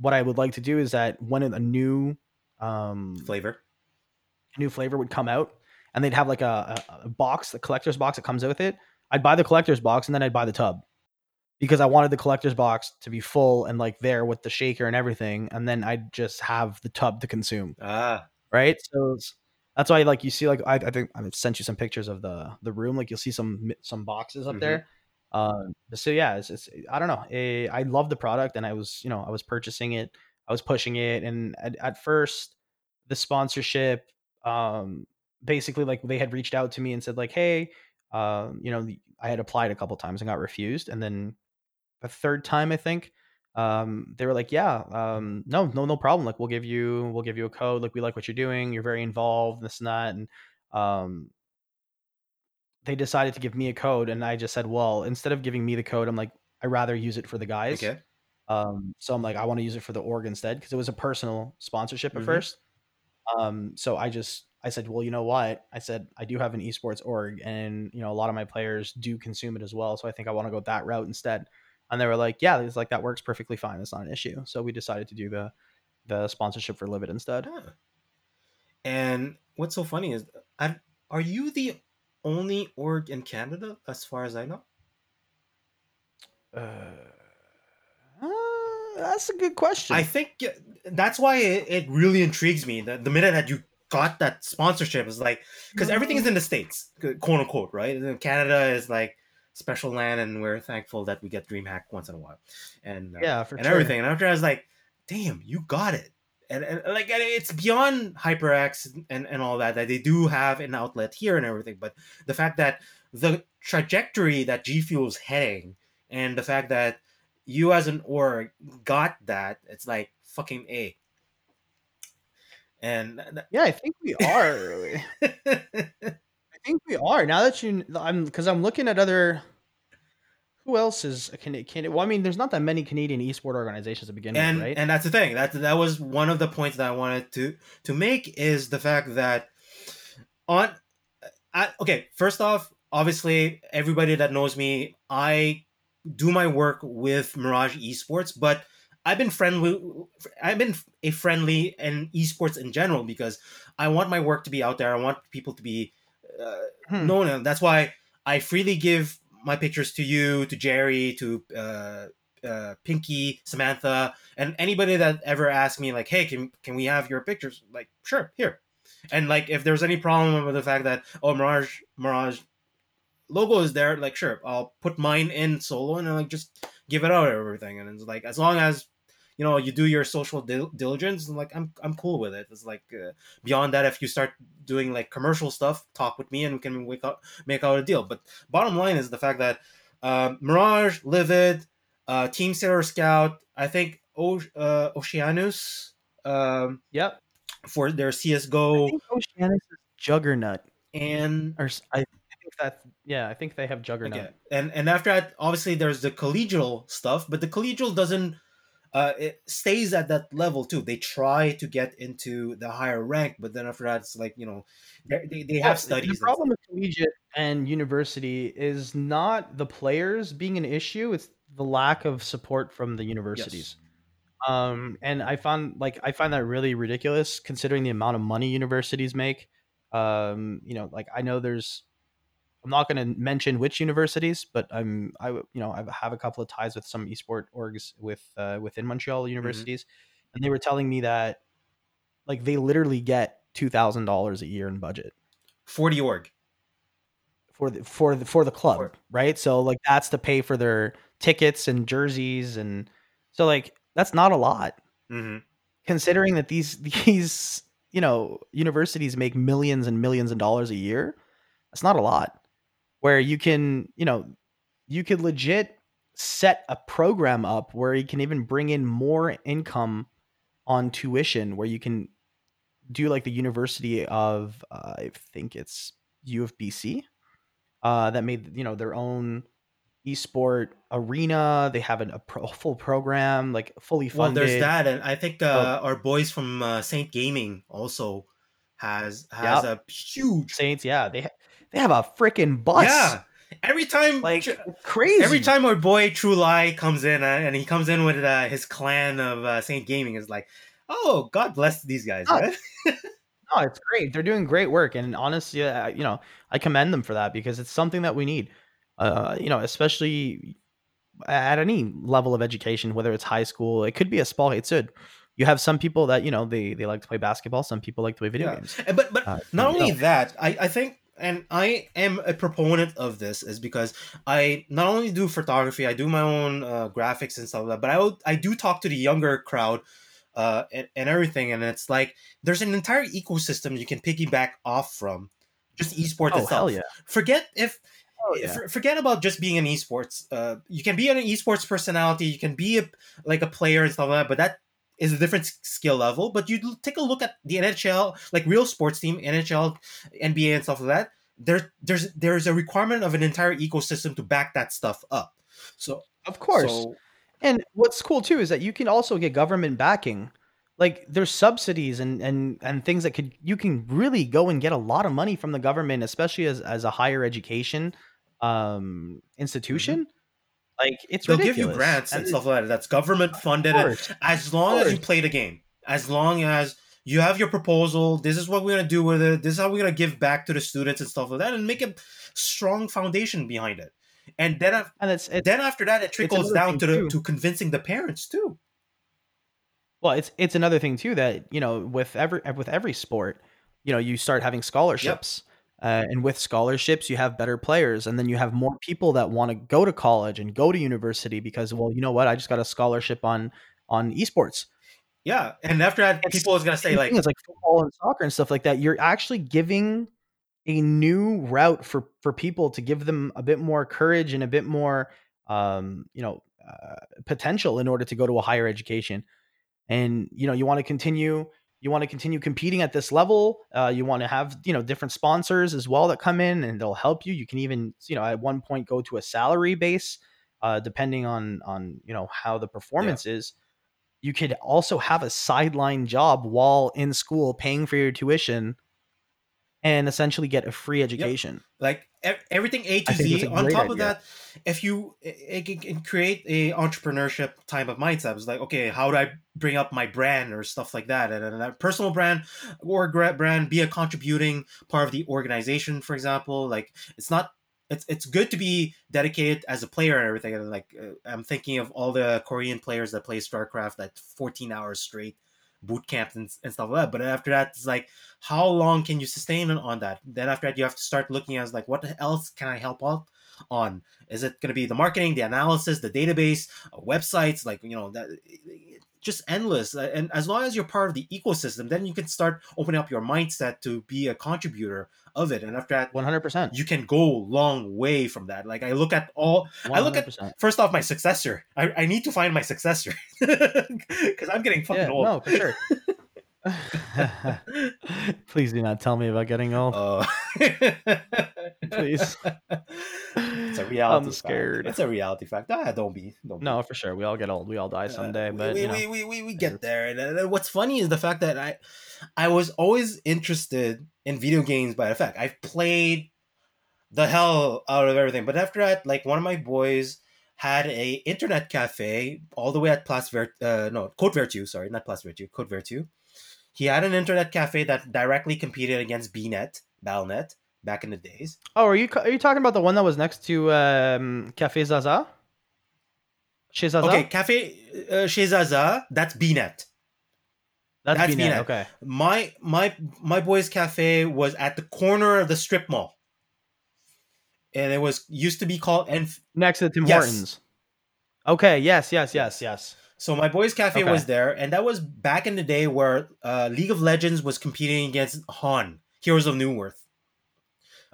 what I would like to do is that when a new um flavor. new flavor would come out and they'd have like a, a, a box, the collector's box that comes with it. I'd buy the collector's box and then I'd buy the tub because I wanted the collector's box to be full and like there with the shaker and everything. And then I'd just have the tub to consume. Ah, Right. So that's why like you see, like, I, I think I've sent you some pictures of the, the room. Like you'll see some, some boxes up Mhm. there. Um, so yeah, it's, it's, I don't know. Eh, I love the product and I was, you know, I was purchasing it, I was pushing it. And at, at first the sponsorship, um, basically like they had reached out to me and said like, Hey, um, you know, I had applied a couple times and got refused. And then the third time, I think, um, they were like, yeah, um, no, no, no problem. Like we'll give you, we'll give you a code. Like we like what you're doing. You're very involved, this and that. And, um, they decided to give me a code and I just said, well, instead of giving me the code, I'm like, I rather use it for the guys. okay. Um, so I'm like, I want to use it for the org instead because it was a personal sponsorship at Mhm. first. Um, so I just I said, well, you know what? I said I do have an esports org, and you know a lot of my players do consume it as well. So I think I want to go that route instead. And they were like, yeah, it's like that works perfectly fine. It's not an issue. So we decided to do the the sponsorship for Livid instead. Huh. And what's so funny is, I, are you the only org in Canada, as far as I know? Uh, uh, that's a good question. I think that's why it, it really intrigues me. The, the minute that you got that sponsorship is like, because everything is in the states, quote unquote, right? And Canada is like special land, and we're thankful that we get DreamHack once in a while, and uh, yeah, for and sure. everything. And after I was like, damn, you got it. And, and like and it's beyond HyperX and, and all that that they do have an outlet here and everything, but the fact that the trajectory that G Fuel's heading and the fact that you as an org got that, it's like fucking A. And Yeah, I think we are. [LAUGHS] I think we are. Now that you, I'm because I'm looking at other. Who else is a Canadian? Well, I mean, there's not that many Canadian esport organizations to begin and with, right? and that's the thing that that was one of the points that I wanted to to make is the fact that on I, okay first off obviously everybody that knows me I do my work with Mirage Esports but I've been friendly I've been a friendly and esports in general because I want my work to be out there I want people to be uh, Hmm. known and that's why I freely give my pictures to you to Jerry to uh, uh, Pinky, Samantha, and anybody that ever asked me like, "Hey, can can we have your pictures?" Like, sure, here. And like, if there's any problem with the fact that oh Mirage Mirage logo is there, like, sure, I'll put mine in solo and like just give it out everything. And it's like as long as you know you do your social dil- diligence and like i'm i'm cool with it it's like uh, beyond that if you start doing like commercial stuff talk with me and we can wake up make out a deal but bottom line is the fact that um, mirage livid uh, team sailor scout i think o- uh, oceanus um, Yep. for their I csgo think Oceanus is Juggernaut, and or I think that yeah, I think they have Juggernaut. Okay. And and after that, obviously there's the collegial stuff, but the collegial doesn't uh it stays at that level too. They try to get into the higher rank, but then after that it's like, you know, they they, have studies. The problem with collegiate and university is not the players being an issue; it's the lack of support from the universities. yes. Um, and I found like I find that really ridiculous considering the amount of money universities make. Um, you know, like I know there's I'm not going to mention which universities, but I'm I you know I have a couple of ties with some esport orgs with uh, within Montreal universities, and they were telling me that like they literally get two thousand dollars a year in budget 40 org. for the for the for the club, For- right? So like that's to pay for their tickets and jerseys, and so like that's not a lot hmm considering that these [LAUGHS] these you know universities make millions and millions of dollars a year. That's not a lot. Where you can you know you could legit set a program up where you can even bring in more income on tuition, where you can do like the University of uh, I think it's U of BC uh, that made you know their own esport arena. They have an, a pro, full program, like fully funded. Well, there's that, and I think uh, our boys from uh, Saint Gaming also has has a huge. Saints, yeah, they they have a freaking bus. Yeah, every time like crazy. Every time our boy True Lie comes in uh, and he comes in with uh, his clan of uh, Saint Gaming is like, oh, God bless these guys, Oh, right? [LAUGHS] No, it's great. They're doing great work, and honestly, uh, you know, I commend them for that because it's something that we need. Uh, you know, especially at any level of education, whether it's high school, it could be a small. It's good. You have some people that you know they they like to play basketball. Some people like to play video Yeah. games. But but Uh, not only know. that, I, I think, and I am a proponent of this, is because I not only do photography, I do my own uh, graphics and stuff like that, but I, I do talk to the younger crowd uh, and, and everything. And it's like there's an entire ecosystem you can piggyback off from just esports Oh itself. yeah! Forget if Oh yeah. for- forget about just being an esports. Uh, you can be an esports personality. You can be a, like a player and stuff like that. But that is a different skill level. But you take a look at the NHL, like real sports team, NHL, NBA, and stuff like that. There, there's there's a requirement of an entire ecosystem to back that stuff up. So Of course. so, And what's cool too is that you can also get government backing. Like there's subsidies and and and things that could you can really go and get a lot of money from the government, especially as as a higher education um institution. Like it's they'll ridiculous. give you grants and And- stuff like that. That's government funded. Course. as long as you play the game as long as you have your proposal this is what we're going to do with it this is how we're going to give back to the students and stuff like that and make a strong foundation behind it and then And it's, it's then after that it trickles down to the too. to convincing the parents too well, it's it's another thing too that you know with every with every sport, you know, you start having scholarships. Uh, and with scholarships, you have better players, and then you have more people that want to go to college and go to university because, well, you know what? I just got a scholarship on on esports. yeah and after that It's- people is going to say like as like football and soccer and stuff like that. You're actually giving a new route for for people to give them a bit more courage and a bit more, um, you know, uh, potential in order to go to a higher education. And you know, you want to continue. You want to continue competing at this level. Uh, you want to have you know different sponsors as well that come in and they'll help you. You can even you know at one point go to a salary base, uh, depending on on you know how the performance is you could also have a sideline job while in school paying for your tuition and essentially get a free education. like everything A to Z. On great top of that, if you it, it can create a entrepreneurship type of mindset, it's like okay, how do I bring up my brand or stuff like that, and, and a personal brand or brand be a contributing part of the organization, for example. Like it's not. It's, it's good to be dedicated as a player and everything. And like uh, I'm thinking of all the Korean players that play StarCraft like 14 hours straight, boot camps and, and stuff like that. But after that, it's like how long can you sustain on that then after that you have to start looking as like what else can i help out on is it going to be the marketing the analysis the database uh, websites like you know that just endless. Uh, And as long as you're part of the ecosystem, then you can start opening up your mindset to be a contributor of it. And after that, One hundred percent. you can go long way from that. Like I look at all I look at- 100%. first off my successor. I, I need to find my successor [LAUGHS] because I'm getting fucking Yeah, old. no, for sure. [LAUGHS] [LAUGHS] Please do not tell me about getting old. Uh, [LAUGHS] Please. it's a reality. I'm scared. Fact. It's a reality fact. Ah, don't be. Don't be. No, for sure. We all get old. We all die Uh, someday. we- But we, you know, we, we, we, we get there. And, uh, what's funny is the fact that I I was always interested in video games by the fact I've played the hell out of everything. But after that, like one of my boys had a internet cafe all the way at Place Vert uh, no Côte Vertu, sorry, not Place Vertu, Côte Vertu. He had an internet cafe that directly competed against BNet, Balnet, back in the days. oh, are you are you talking about the one that was next to um, Cafe Zaza? Chez Zaza. Okay, Cafe uh, chez Zaza, that's BNet. that's, that's BNet. BNet. Okay. my my my boy's cafe was at the corner of the strip mall and it was used to be called and Next to Tim Yes. Hortons. Okay. Yes. Yes. Yes. Yes. So my boy's cafe Okay. was there and that was back in the day where uh, league of legends was competing against han heroes of newerth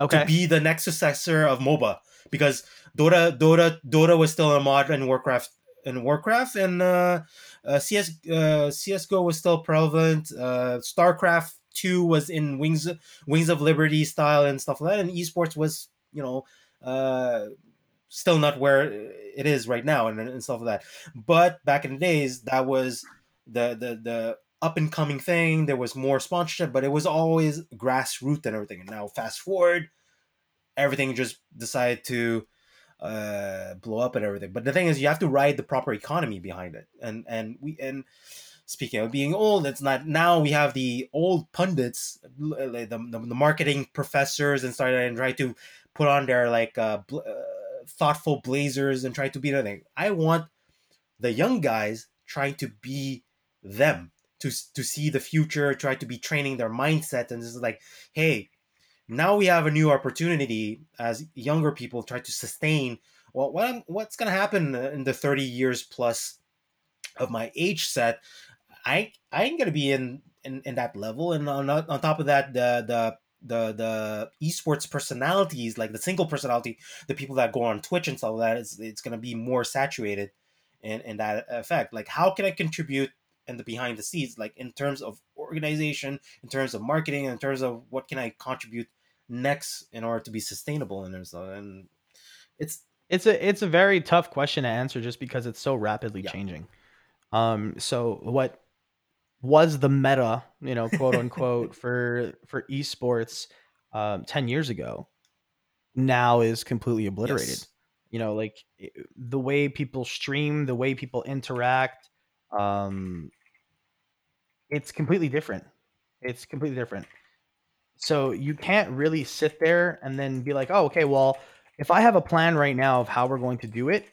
Okay. to be the next successor of moba because dota dota dota was still a mod in warcraft in warcraft and uh, uh, cs uh, csgo was still prevalent uh, starcraft 2 was in wings wings of liberty style and stuff like that and esports was you know uh, still not where it is right now and, and stuff like that. But back in the days that was the the the up and coming thing. There was more sponsorship but it was always grassroots and everything. And now fast forward everything just decided to uh blow up and everything. But the thing is you have to ride the proper economy behind it. And and we and speaking of being old it's not now we have the old pundits the, the, the marketing professors and started and try to put on their like uh, bl- uh thoughtful blazers and try to be anything i want the young guys trying to be them to to see the future try to be training their mindset and this is like hey now we have a new opportunity as younger people try to sustain well what what's going to happen in the 30 years plus of my age set. I i ain't going to be in, in in that level. And on, on top of that the the the the esports personalities like the single personality the people that go on twitch and stuff like that it's, it's going to be more saturated in in that effect like how can i contribute in the behind the scenes like in terms of organization in terms of marketing in terms of what can i contribute next in order to be sustainable and so and it's it's a it's a very tough question to answer just because it's so rapidly Yeah. changing. Um, so what was the meta, you know, quote unquote, for for esports um, ten years ago, now is completely obliterated. yes. You know, like the way people stream, the way people interact, um, it's completely different. It's completely different. So you can't really sit there and then be like, oh, okay, well, if I have a plan right now of how we're going to do it,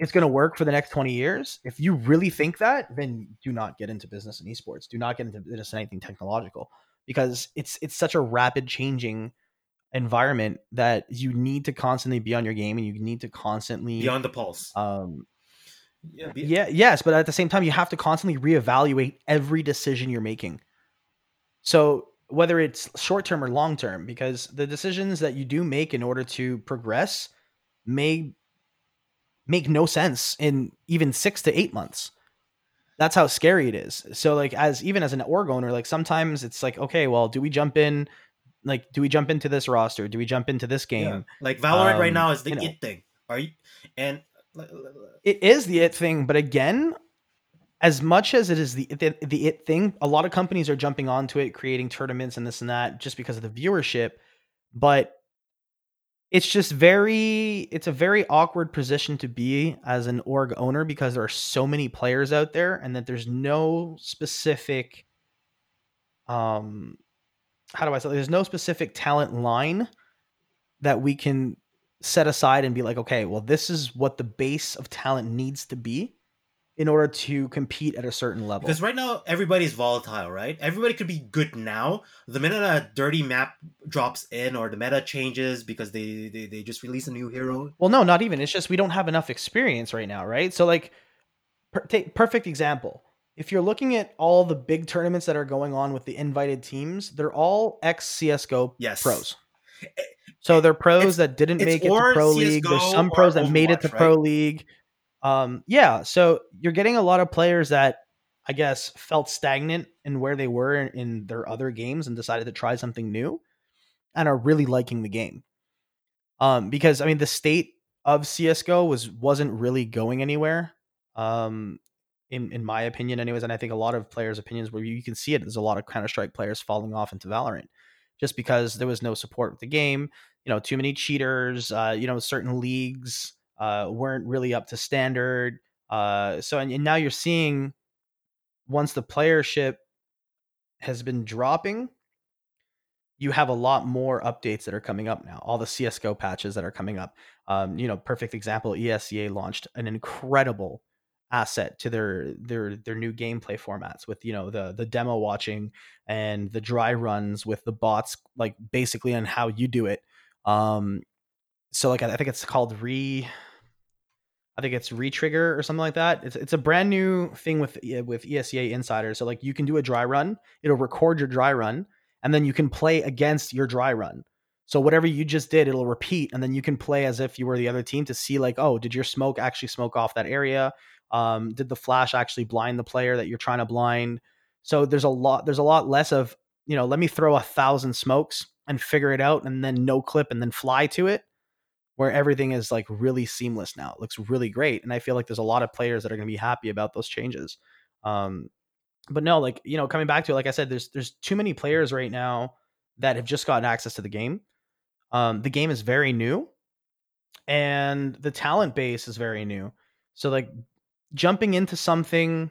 it's going to work for the next 20 years. If you really think that, then do not get into business in esports. Do not get into business in anything technological because it's it's such a rapid changing environment that you need to constantly be on your game and you need to constantly be on the pulse um yeah, be- yeah, yes, but at the same time, you have to constantly reevaluate every decision you're making. So whether it's short term or long term, because the decisions that you do make in order to progress may make no sense in even six to eight months. That's how scary it is. So like as even as an org owner, like sometimes it's like, okay, well, do we jump in? Like, do we jump into this roster? Do we jump into this game? yeah. like valorant right Um, now is the you know. it thing are you and it is the it thing, but again, as much as it is the, the the it thing, a lot of companies are jumping onto it, creating tournaments and this and that just because of the viewership. But it's just very it's a very awkward position to be as an org owner because there are so many players out there and that there's no specific um how do I say there's no specific talent line that we can set aside and be like, okay, well, this is what the base of talent needs to be in order to compete at a certain level. because right now everybody's volatile right everybody could be good now the minute a dirty map drops in or the meta changes because they they, they just release a new hero well, no, not even. It's just we don't have enough experience right now, right? So like per- take perfect example. If you're looking at all the big tournaments that are going on with the invited teams, they're all ex CS:GO Yes. pros. Eh, so they're pros that didn't make it to pro league. There's some pros that made it to Overwatch, pro right? league. Um, yeah, so you're getting a lot of players that I guess felt stagnant in where they were in, in their other games and decided to try something new, and are really liking the game. Um, because I mean, the state of CS:GO was wasn't really going anywhere. Um, in in my opinion, anyways, and I think a lot of players' opinions where you can see it. There's a lot of Counter Strike players falling off into Valorant just because there was no support with the game. You know, too many cheaters. Uh, you know, certain leagues uh, weren't really up to standard. Uh, so and, and now you're seeing once the playership has been dropping, you have a lot more updates that are coming up now. All the CS:GO patches that are coming up. Um, you know, perfect example. ESEA launched an incredible asset to their their their new gameplay formats with you know the the demo watching and the dry runs with the bots like basically on how you do it. Um, so like I think it's called re. I think it's retrigger or something like that. It's it's a brand new thing with with ESEA Insider. So like you can do a dry run, it'll record your dry run, and then you can play against your dry run. So whatever you just did, it'll repeat, and then you can play as if you were the other team to see like, oh, did your smoke actually smoke off that area? Um, did the flash actually blind the player that you're trying to blind? So there's a lot there's a lot less of you know let me throw a thousand smokes and figure it out, and then no clip and then fly to it where everything is like really seamless now. It looks really great. And I feel like there's a lot of players that are going to be happy about those changes. Um, but no, like, you know, coming back to it, like I said, there's, there's too many players right now that have just gotten access to the game. Um, the game is very new and the talent base is very new. So like jumping into something,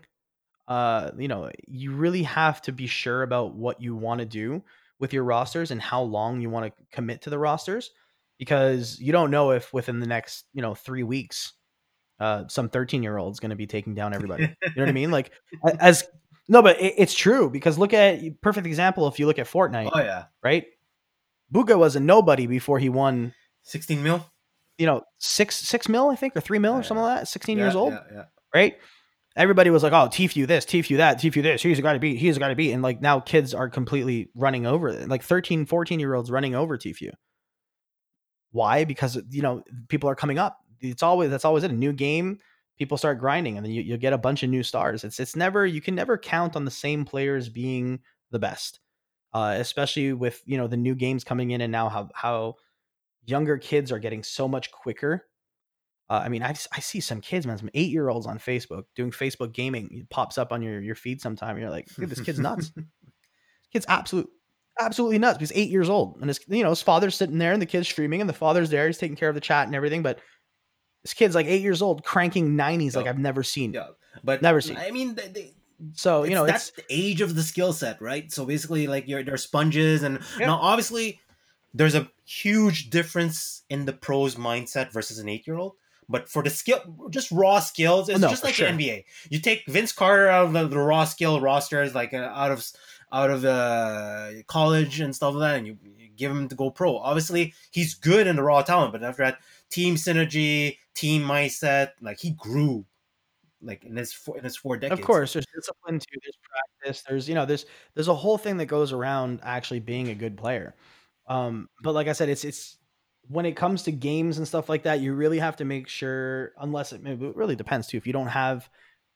uh, you know, you really have to be sure about what you want to do with your rosters and how long you want to commit to the rosters because you don't know if within the next you know three weeks uh some 13 year old is going to be taking down everybody. You know what i mean? Like [LAUGHS] as no but it, it's true because look at perfect example if you look at fortnite Oh yeah, right? Bugha was a nobody before he won sixteen mil. you know six six mil i think or three mil or Yeah, something like that 16 Yeah, years old Yeah, right? Everybody was like oh Tfue this Tfue that Tfue this he's guy to beat he's guy to beat and like now kids are completely running over it like 13 14 year olds running over Tfue why because you know people are coming up it's always that's always it a new game people start grinding and then you, you get a bunch of new stars it's it's never you can never count on the same players being the best uh, especially with you know the new games coming in and now how how younger kids are getting so much quicker uh, I mean, I, I see some kids, man, some eight year olds on Facebook doing Facebook gaming. It pops up on your, your feed sometime. And you're like, dude, this kid's nuts. This [LAUGHS] kid's absolute, absolutely nuts. He's eight years old, and his you know his father's sitting there, and the kid's streaming, and the father's there. He's taking care of the chat and everything. But this kid's like eight years old, cranking nineties like I've never seen. yeah, but Never seen. I mean, they, they, So you know, that's it's the age of the skill set, right? So basically, like you're they're sponges, and Yeah. now obviously there's a huge difference in the pros mindset versus an eight year old. But for the skill, just raw skills, it's no, just like sure. the NBA. You take Vince Carter out of the, the raw skill rosters, like uh, out of out of uh, college and stuff like that, and you, you give him to go pro. Obviously, he's good in the raw talent, but after that, team synergy, team mindset, like he grew, like in his four, in his four decades. of course there's discipline too. There's practice. There's you know there's there's a whole thing that goes around actually being a good player. Um, but like I said, it's it's when it comes to games and stuff like that, you really have to make sure, unless it, it really depends too. If you don't have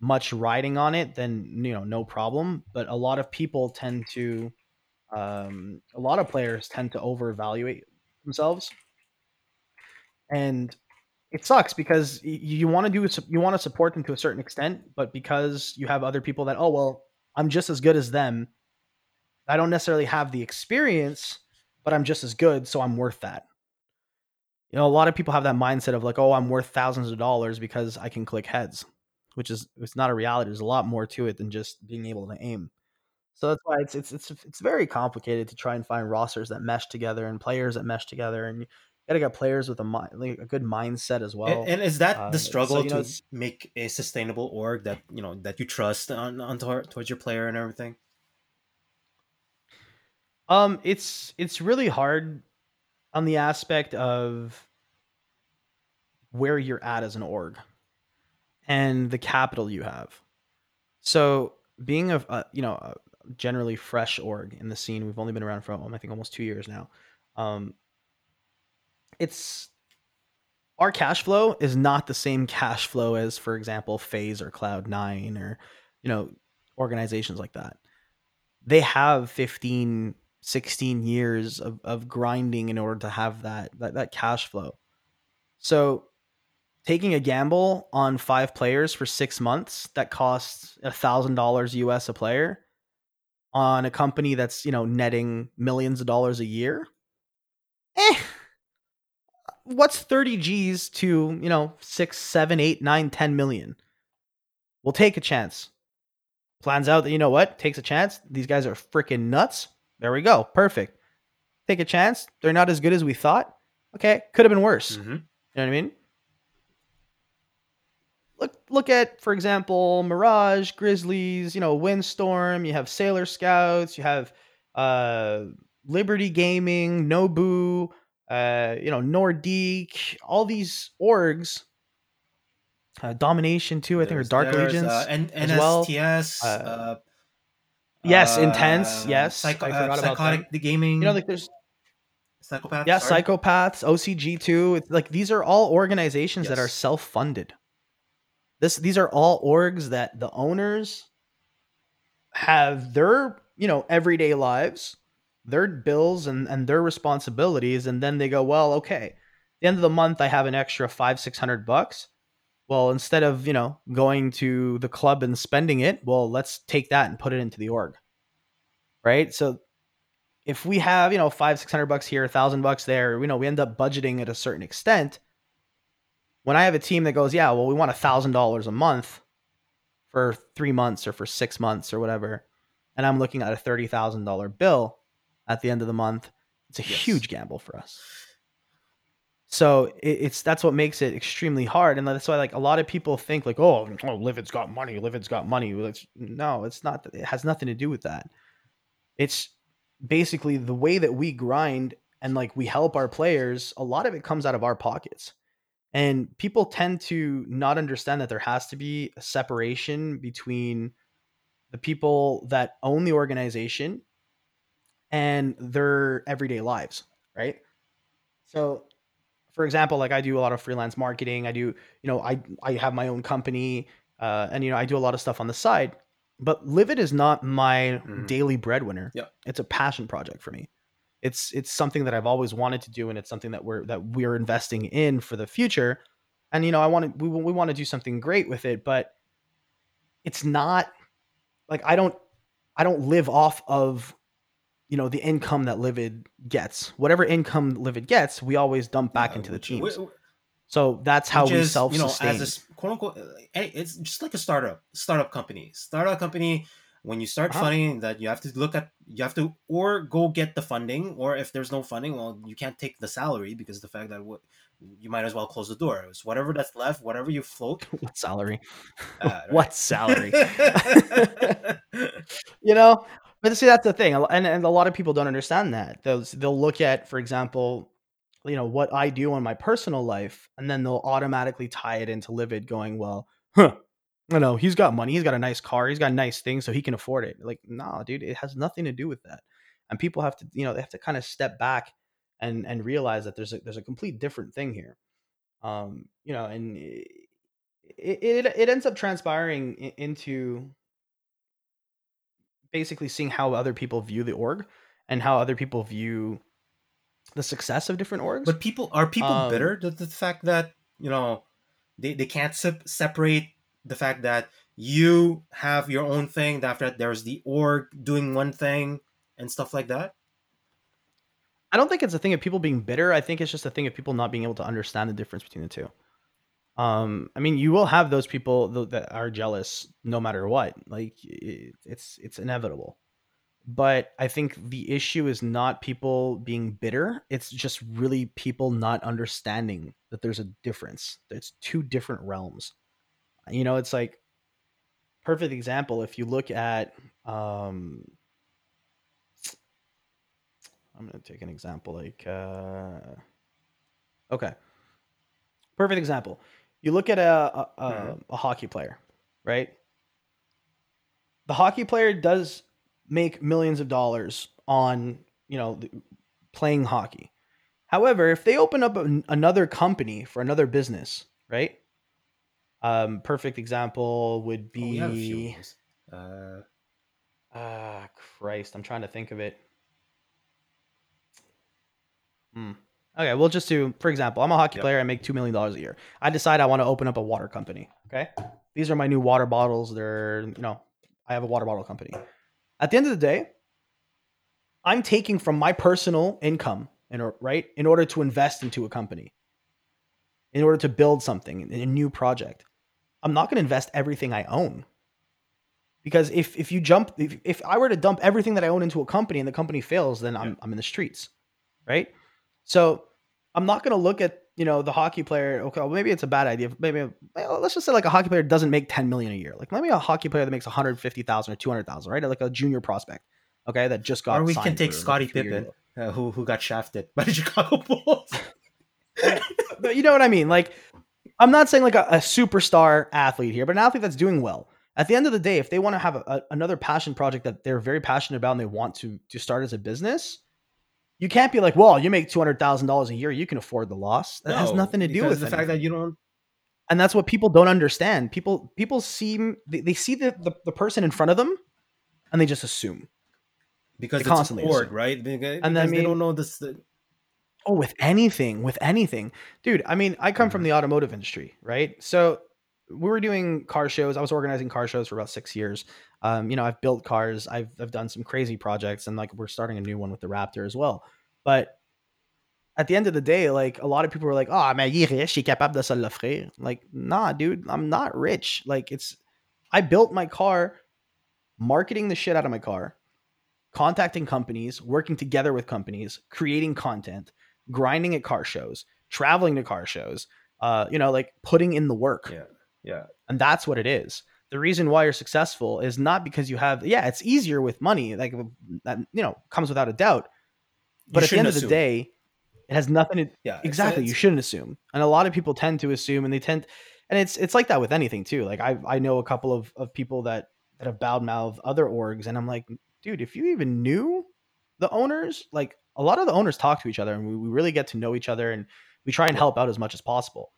much riding on it, then you know no problem. But a lot of people tend to, um, a lot of players tend to over evaluate themselves, and it sucks because you want to do you want to support them to a certain extent, but because you have other people that oh well, I'm just as good as them. I don't necessarily have the experience, but I'm just as good, so I'm worth that. You know, a lot of people have that mindset of like, oh, I'm worth thousands of dollars because I can click heads, which is it's not a reality. There's a lot more to it than just being able to aim. So that's why it's it's it's it's very complicated to try and find rosters that mesh together and players that mesh together, and you got to get players with a mind, like a good mindset as well. and, and is that uh, the so, struggle know, to it's- make a sustainable org that you know that you trust on, on towards your player and everything? Um, it's it's really hard on the aspect of where you're at as an org. And the capital you have. So being a, a you know a generally fresh org in the scene, we've only been around for I think almost two years now. Um, it's our cash flow is not the same cash flow as, for example, FaZe or Cloud Nine or you know organizations like that. They have 15, 16 years of, of grinding in order to have that, that that cash flow. So taking a gamble on five players for six months that costs a thousand dollars US a player on a company that's you know netting millions of dollars a year? Eh. What's 30 g's to you know six seven eight nine ten million? We'll take a chance. Plans out that you know what? Takes a chance. These guys are freaking nuts. There we go. Perfect. Take a chance. They're not as good as we thought. Okay. Could have been worse. Mm-hmm. you know what i mean look look at for example Mirage, Grizzlies, you know Windstorm. You have Sailor Scouts. You have uh, Liberty Gaming, Nobu, uh, you know Nordique. All these orgs. Uh, Domination too, I think, or Dark Legions uh, and NSTS. Well. Uh, uh, yes, Intense. Yes, Psycho- I forgot about Psychotic, the gaming. You know, like there's Psychopaths. Yeah, sorry. Psychopaths, OCG. It's like these are all organizations yes. that are self funded. This these are all orgs that the owners have their, you know, everyday lives, their bills and, and their responsibilities, and then they go, well, okay, the end of the month I have an extra five, six hundred bucks. Well, instead of, you know, going to the club and spending it, well, let's take that and put it into the org. Right. So if we have, you know, five, six hundred bucks here, a thousand bucks there, you know, we end up budgeting at a certain extent when I have a team that goes, yeah, well, we want a thousand dollars a month for three months or for six months or whatever, and I'm looking at a thirty thousand dollar bill at the end of the month, it's a yes. huge gamble for us. So it, it's that's what makes it extremely hard, and that's why like a lot of people think like, oh, oh, Livid's got money, Livid's got money. It's, no, it's not. It has nothing to do with that. It's basically the way that we grind and like we help our players. A lot of it comes out of our pockets and people tend to not understand that there has to be a separation between the people that own the organization and their everyday lives, right? So, for example, like I do a lot of freelance marketing. I do, you know, I I have my own company, uh, and you know, I do a lot of stuff on the side. But Livid is not my mm. daily breadwinner. Yeah, it's a passion project for me it's it's something that I've always wanted to do, and it's something that we're that we're investing in for the future. And you know, I want to we we want to do something great with it, but it's not like I don't I don't live off of you know the income that Livid gets. Whatever income Livid gets, we always dump back yeah, into the team. so that's how we self sustain. You know, as a quote unquote, eh, it's just like a startup startup company. Startup company when you start uh-huh. funding that you have to look at you have to or go get the funding or if there's no funding well you can't take the salary because the fact that what you might as well close the door. It's whatever that's left whatever you float [LAUGHS] what salary? Uh, [LAUGHS] what salary? [LAUGHS] You know but see that's the thing. And, and a lot of people don't understand that. They'll, they'll look at for example you know what i do on my personal life and then they'll automatically tie it into livid going well huh I know he's got money. He's got a nice car. He's got nice things, so he can afford it. Like, nah, dude, it has nothing to do with that. And people have to, you know, they have to kind of step back and and realize that there's a there's a complete different thing here. Um, you know, and it it, it ends up transpiring into basically seeing how other people view the org and how other people view the success of different orgs. But people are people um, bitter the, the fact that you know they, they can't se- separate the fact that you have your own thing. After that, there's the org doing one thing and stuff like that. I don't think it's a thing of people being bitter. I think it's just a thing of people not being able to understand the difference between the two. Um, I mean, you will have those people that are jealous no matter what. Like it's it's inevitable. But I think the issue is not people being bitter. It's just really people not understanding that there's a difference. It's two different realms. You know, it's like perfect example if you look at um I'm going to take an example like uh okay. Perfect example. you look at a a, a, Mhm. a hockey player, right? The hockey player does make millions of dollars on you know playing hockey. However, if they open up an, another company for another business, right? Um, perfect example would Oh, we have a few be those. Uh, ah Christ, I'm trying to think of it. Hmm. Okay, we'll just do, for example, I'm a hockey Yep. player. I make two million dollars a year. I decide I want to open up a water company. Okay, these are my new water bottles. They're, you know, I have a water bottle company. At the end of the day, I'm taking from my personal income, in right, in order to invest into a company, in order to build something, a new project. I'm not going to invest everything I own. Because if if you jump, if, if I were to dump everything that I own into a company and the company fails, then I'm Yeah. I'm in the streets, right? So I'm not going to look at you know the hockey player. Okay, well, maybe it's a bad idea. Maybe well, let's just say like a hockey player doesn't make 10 million a year. Like maybe a hockey player that makes 150,000 or 200,000, right? Like a junior prospect, okay, that just got. or we can take Scottie Pippen, uh, who who got shafted by the [LAUGHS] Chicago Bulls. [LAUGHS] but you know what I mean? Like, I'm not saying like a, a superstar athlete here, but an athlete that's doing well. At the end of the day, if they want to have a, a- another passion project that they're very passionate about and they want to to start as a business, you can't be like, well, you make two hundred thousand dollars a year, you can afford the loss. That has nothing to do with the it. fact that you don't. and that's what people don't understand. People people seem they, they see the, the the person in front of them, and they just assume. Because They it's constantly right? Because, And I because they don't know this. The, Oh, with anything, with anything. Dude, I mean, I come from the automotive industry, right? So we were doing car shows. I was organizing car shows for about six years. Um, you know, I've built cars, I've I've done some crazy projects, and like we're starting a new one with the Raptor as well. But at the end of the day, like a lot of people were like, oh, mais il est riche, il est capable de se l'offrir. Like, nah, dude, I'm not rich. Like, it's I built my car, marketing the shit out of my car, contacting companies, working together with companies, creating content, grinding at car shows, traveling to car shows, uh, you know, like putting in the work. yeah, yeah. And that's what it is. The reason why you're successful is not because you have, yeah, it's easier with money, like that, you know, comes without a doubt. But You at the end shouldn't of the day, it has nothing to yeah, it's- exactly. you shouldn't assume, and a lot of people tend to assume, and they tend, and it's it's like that with anything too. Like I I know a couple of of people that that have bowed mouth other orgs, and I'm like, dude, if you even knew the owners, like a lot of the owners talk to each other, and we, we really get to know each other, and we try and help out as much as possible.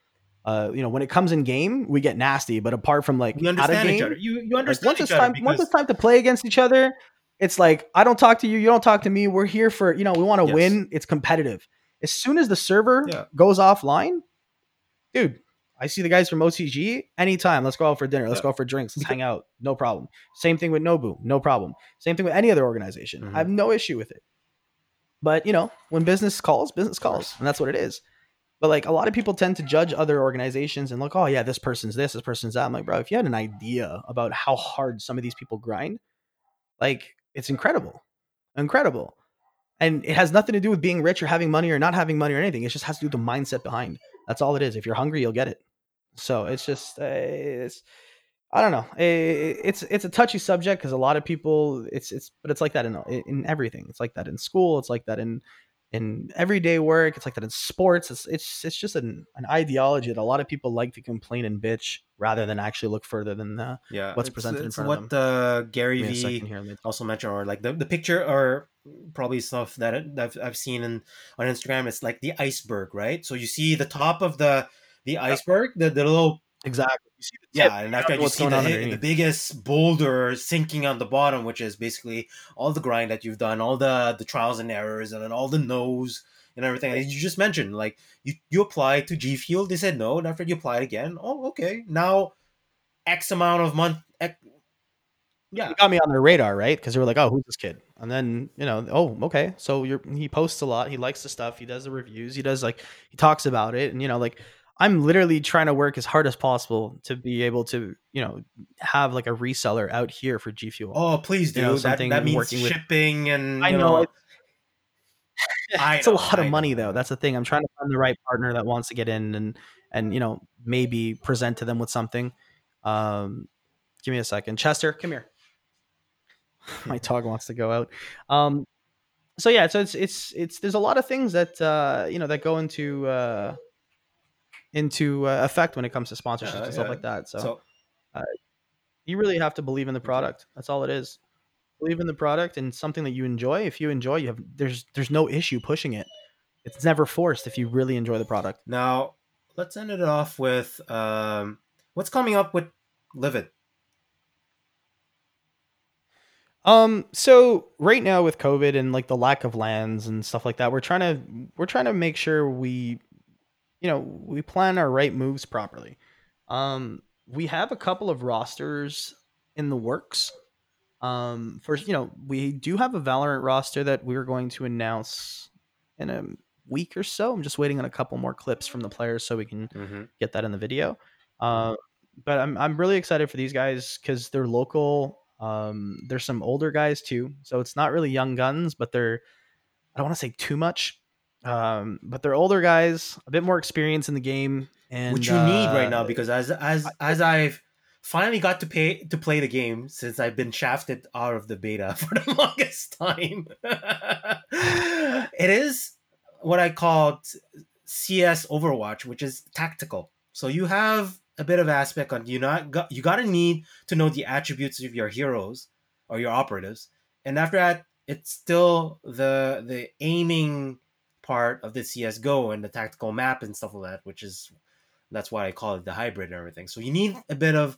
Uh, you know, when it comes in game, we get nasty, but apart from like of understand each other. You you like, understand once each it's other time once it's time to play against each other it's like i don't talk to you you don't talk to me we're here for you know we want to Yes. win it's competitive as soon as the server Yeah. goes offline dude i see the guys from ocg anytime let's go out for dinner let's Yeah. go out for drinks let's [LAUGHS] hang out no problem same thing with nobu no problem same thing with any other organization Mhm. i have no issue with it but you know when business calls business calls and that's what it is but like a lot of people tend to judge other organizations and look, oh yeah, this person's this, this person's that. I'm like, bro, if you had an idea about how hard some of these people grind, like it's incredible, incredible, and it has nothing to do with being rich or having money or not having money or anything. It just has to do with the mindset behind. That's all it is. If you're hungry, you'll get it. So it's just, uh, it's, I don't know. It's it's a touchy subject because a lot of people, it's it's, but it's like that in in everything. It's like that in school. It's like that in in everyday work. It's like that in sports. It's it's it's just an, an ideology that a lot of people like to complain and bitch rather than actually look further than the yeah, what's it's- presented in it's front of them. what uh, Gary Give me a V also mentioned, or like the, the picture, or probably stuff that that I've, I've seen in on Instagram. It's like the iceberg, right? So you see the top of the the iceberg, the, the little Exactly. You see the yeah, and after you what's see the, hit- the biggest boulder sinking on the bottom, which is basically all the grind that you've done, all the the trials and errors, and then all the no's and everything. And you just mentioned like you you applied to G Fuel, they said no, and after you applied again, oh okay, now X amount of month. X, yeah, got me on their radar, right? Because they were like, "Oh, who's this kid?" And then you know, oh, okay. So you're he posts a lot. He likes the stuff. He does the reviews. He does like he talks about it, and you know, like I'm literally trying to work as hard as possible to be able to you know have like a reseller out here for G Fuel. Oh, please do. You know, something that means working with- shipping and I know, know. [LAUGHS] [LAUGHS] I it's a know, lot of money know. though. That's the thing. I'm trying to find the right partner that wants to get in and and you know maybe present to them with something. Um, give me a second, Chester, come here. [LAUGHS] My dog wants to go out. Um, so yeah, so it's it's it's there's a lot of things that uh, you know that go into uh, into uh, effect when it comes to sponsorships Yeah, and stuff yeah. like that. So, So you really have to believe in the product. That's all it is. Believe in the product and something that you enjoy. If you enjoy, you have there's there's no issue pushing it. It's never forced if you really enjoy the product. now let's end it off with um, what's coming up with Livid. Um, so right now with COVID and like the lack of LANs and stuff like that, we're trying to we're trying to make sure we, you know, we plan our right moves properly. Um, we have a couple of rosters in the works. Um, first, you know, we do have a Valorant roster that we're going to announce in a week or so. I'm just waiting on a couple more clips from the players so we can Mm-hmm. get that in the video. Uh, but I'm I'm really excited for these guys because they're local. Um, there's some older guys too, so it's not really young guns, but they're I don't want to say too much, um, but they're older guys, a bit more experience in the game, and which you need right uh, now because as as as I've finally got to pay to play the game since I've been shafted out of the beta [LAUGHS] for the longest time. it is what I call CS Overwatch, which is tactical. So you have a bit of aspect on you not got you got to need to know the attributes of your heroes or your operatives, and after that, it's still the the aiming part of the CS:GO and the tactical map and stuff like that, which is that's why I call it the hybrid and everything. So you need a bit of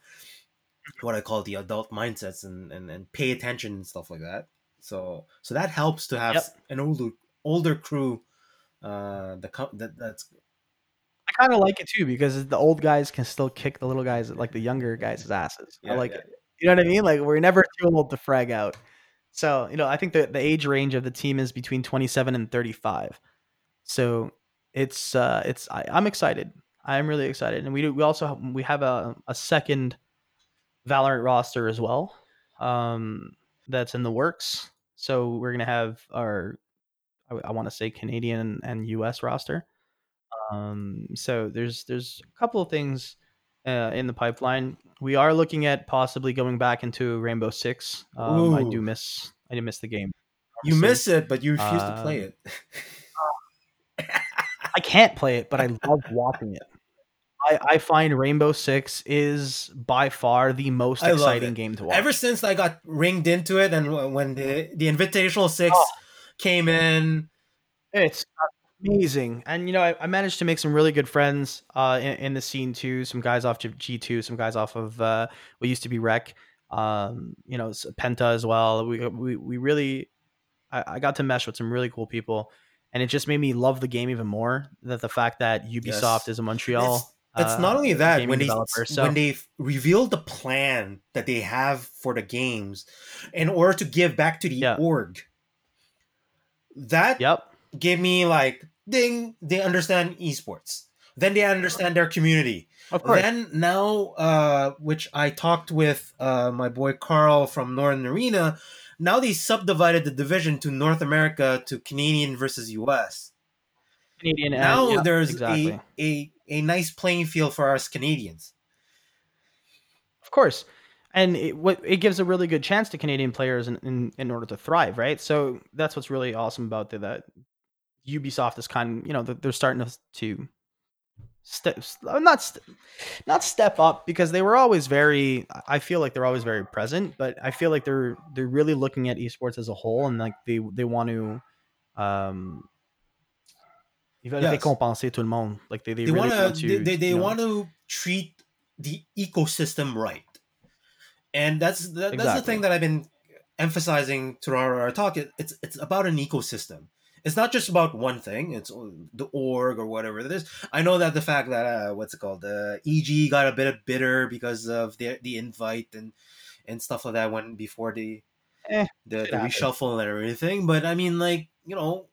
what I call the adult mindsets and, and, and pay attention and stuff like that. So so that helps to have Yep. an older older crew. Uh, the that that's I kind of like it too because the old guys can still kick the little guys, like the younger guys' asses. I like yeah. it. You know what I mean? Like we're never too old to frag out. So you know, I think the the age range of the team is between 27 and 35. So it's uh it's I, I'm excited. I'm really excited, and we do, we also have, we have a a second Valorant roster as well. Um, that's in the works. So we're gonna have our I, want to say Canadian and U.S. roster. Um, so there's there's a couple of things uh, in the pipeline. We are looking at possibly going back into Rainbow Six. Um, I do miss I do miss the game. you miss it, but you refuse to play Um, it. [LAUGHS] I can't play it, but I [LAUGHS] love watching it. I, I find Rainbow Six is by far the most I exciting game to watch. Ever since I got ringed into it, and when the the Invitational Six Oh. came in, It's amazing, and you know I, I managed to make some really good friends uh, in, in the scene too. Some guys off G two, some guys off of uh, what used to be Rec. Um, you know, Penta as well. We we we really, I, I got to mesh with some really cool people, and it just made me love the game even more. That the fact that Ubisoft Yes. is a Montreal. it's uh, not only that when they so- when they revealed the plan that they have for the games in order to give back to the Yeah. org. That Yep. gave me like ding they understand esports then they understand their community Of course. then now uh which i talked with uh my boy carl from northern arena now they subdivided the division to north america to canadian versus us Canadian. and- now yeah, there's exactly. a, a a nice playing field for us canadians Of course. And it, what, it gives a really good chance to Canadian players in, in, in order to thrive, right? So that's what's really awesome about the, that Ubisoft is kind of, you know, they're, they're starting to step, not, st- not step up because they were always very, I feel like they're always very present, but I feel like they're, they're really looking at esports as a whole and like they, they want to, um, ils veulent Yes. récompenser tout le monde. Like they, they, they really want want to they, they, they you know- want to treat the ecosystem right. And that's that, that's the thing that i've been emphasizing throughout our talk. It, it's it's about an ecosystem it's not just about one thing it's the org or whatever it is. I know that the fact that uh, what's it called the eg got a bit of bitter because of the the invite and and stuff like that when before the Eh, the, the reshuffle and everything but i mean like you know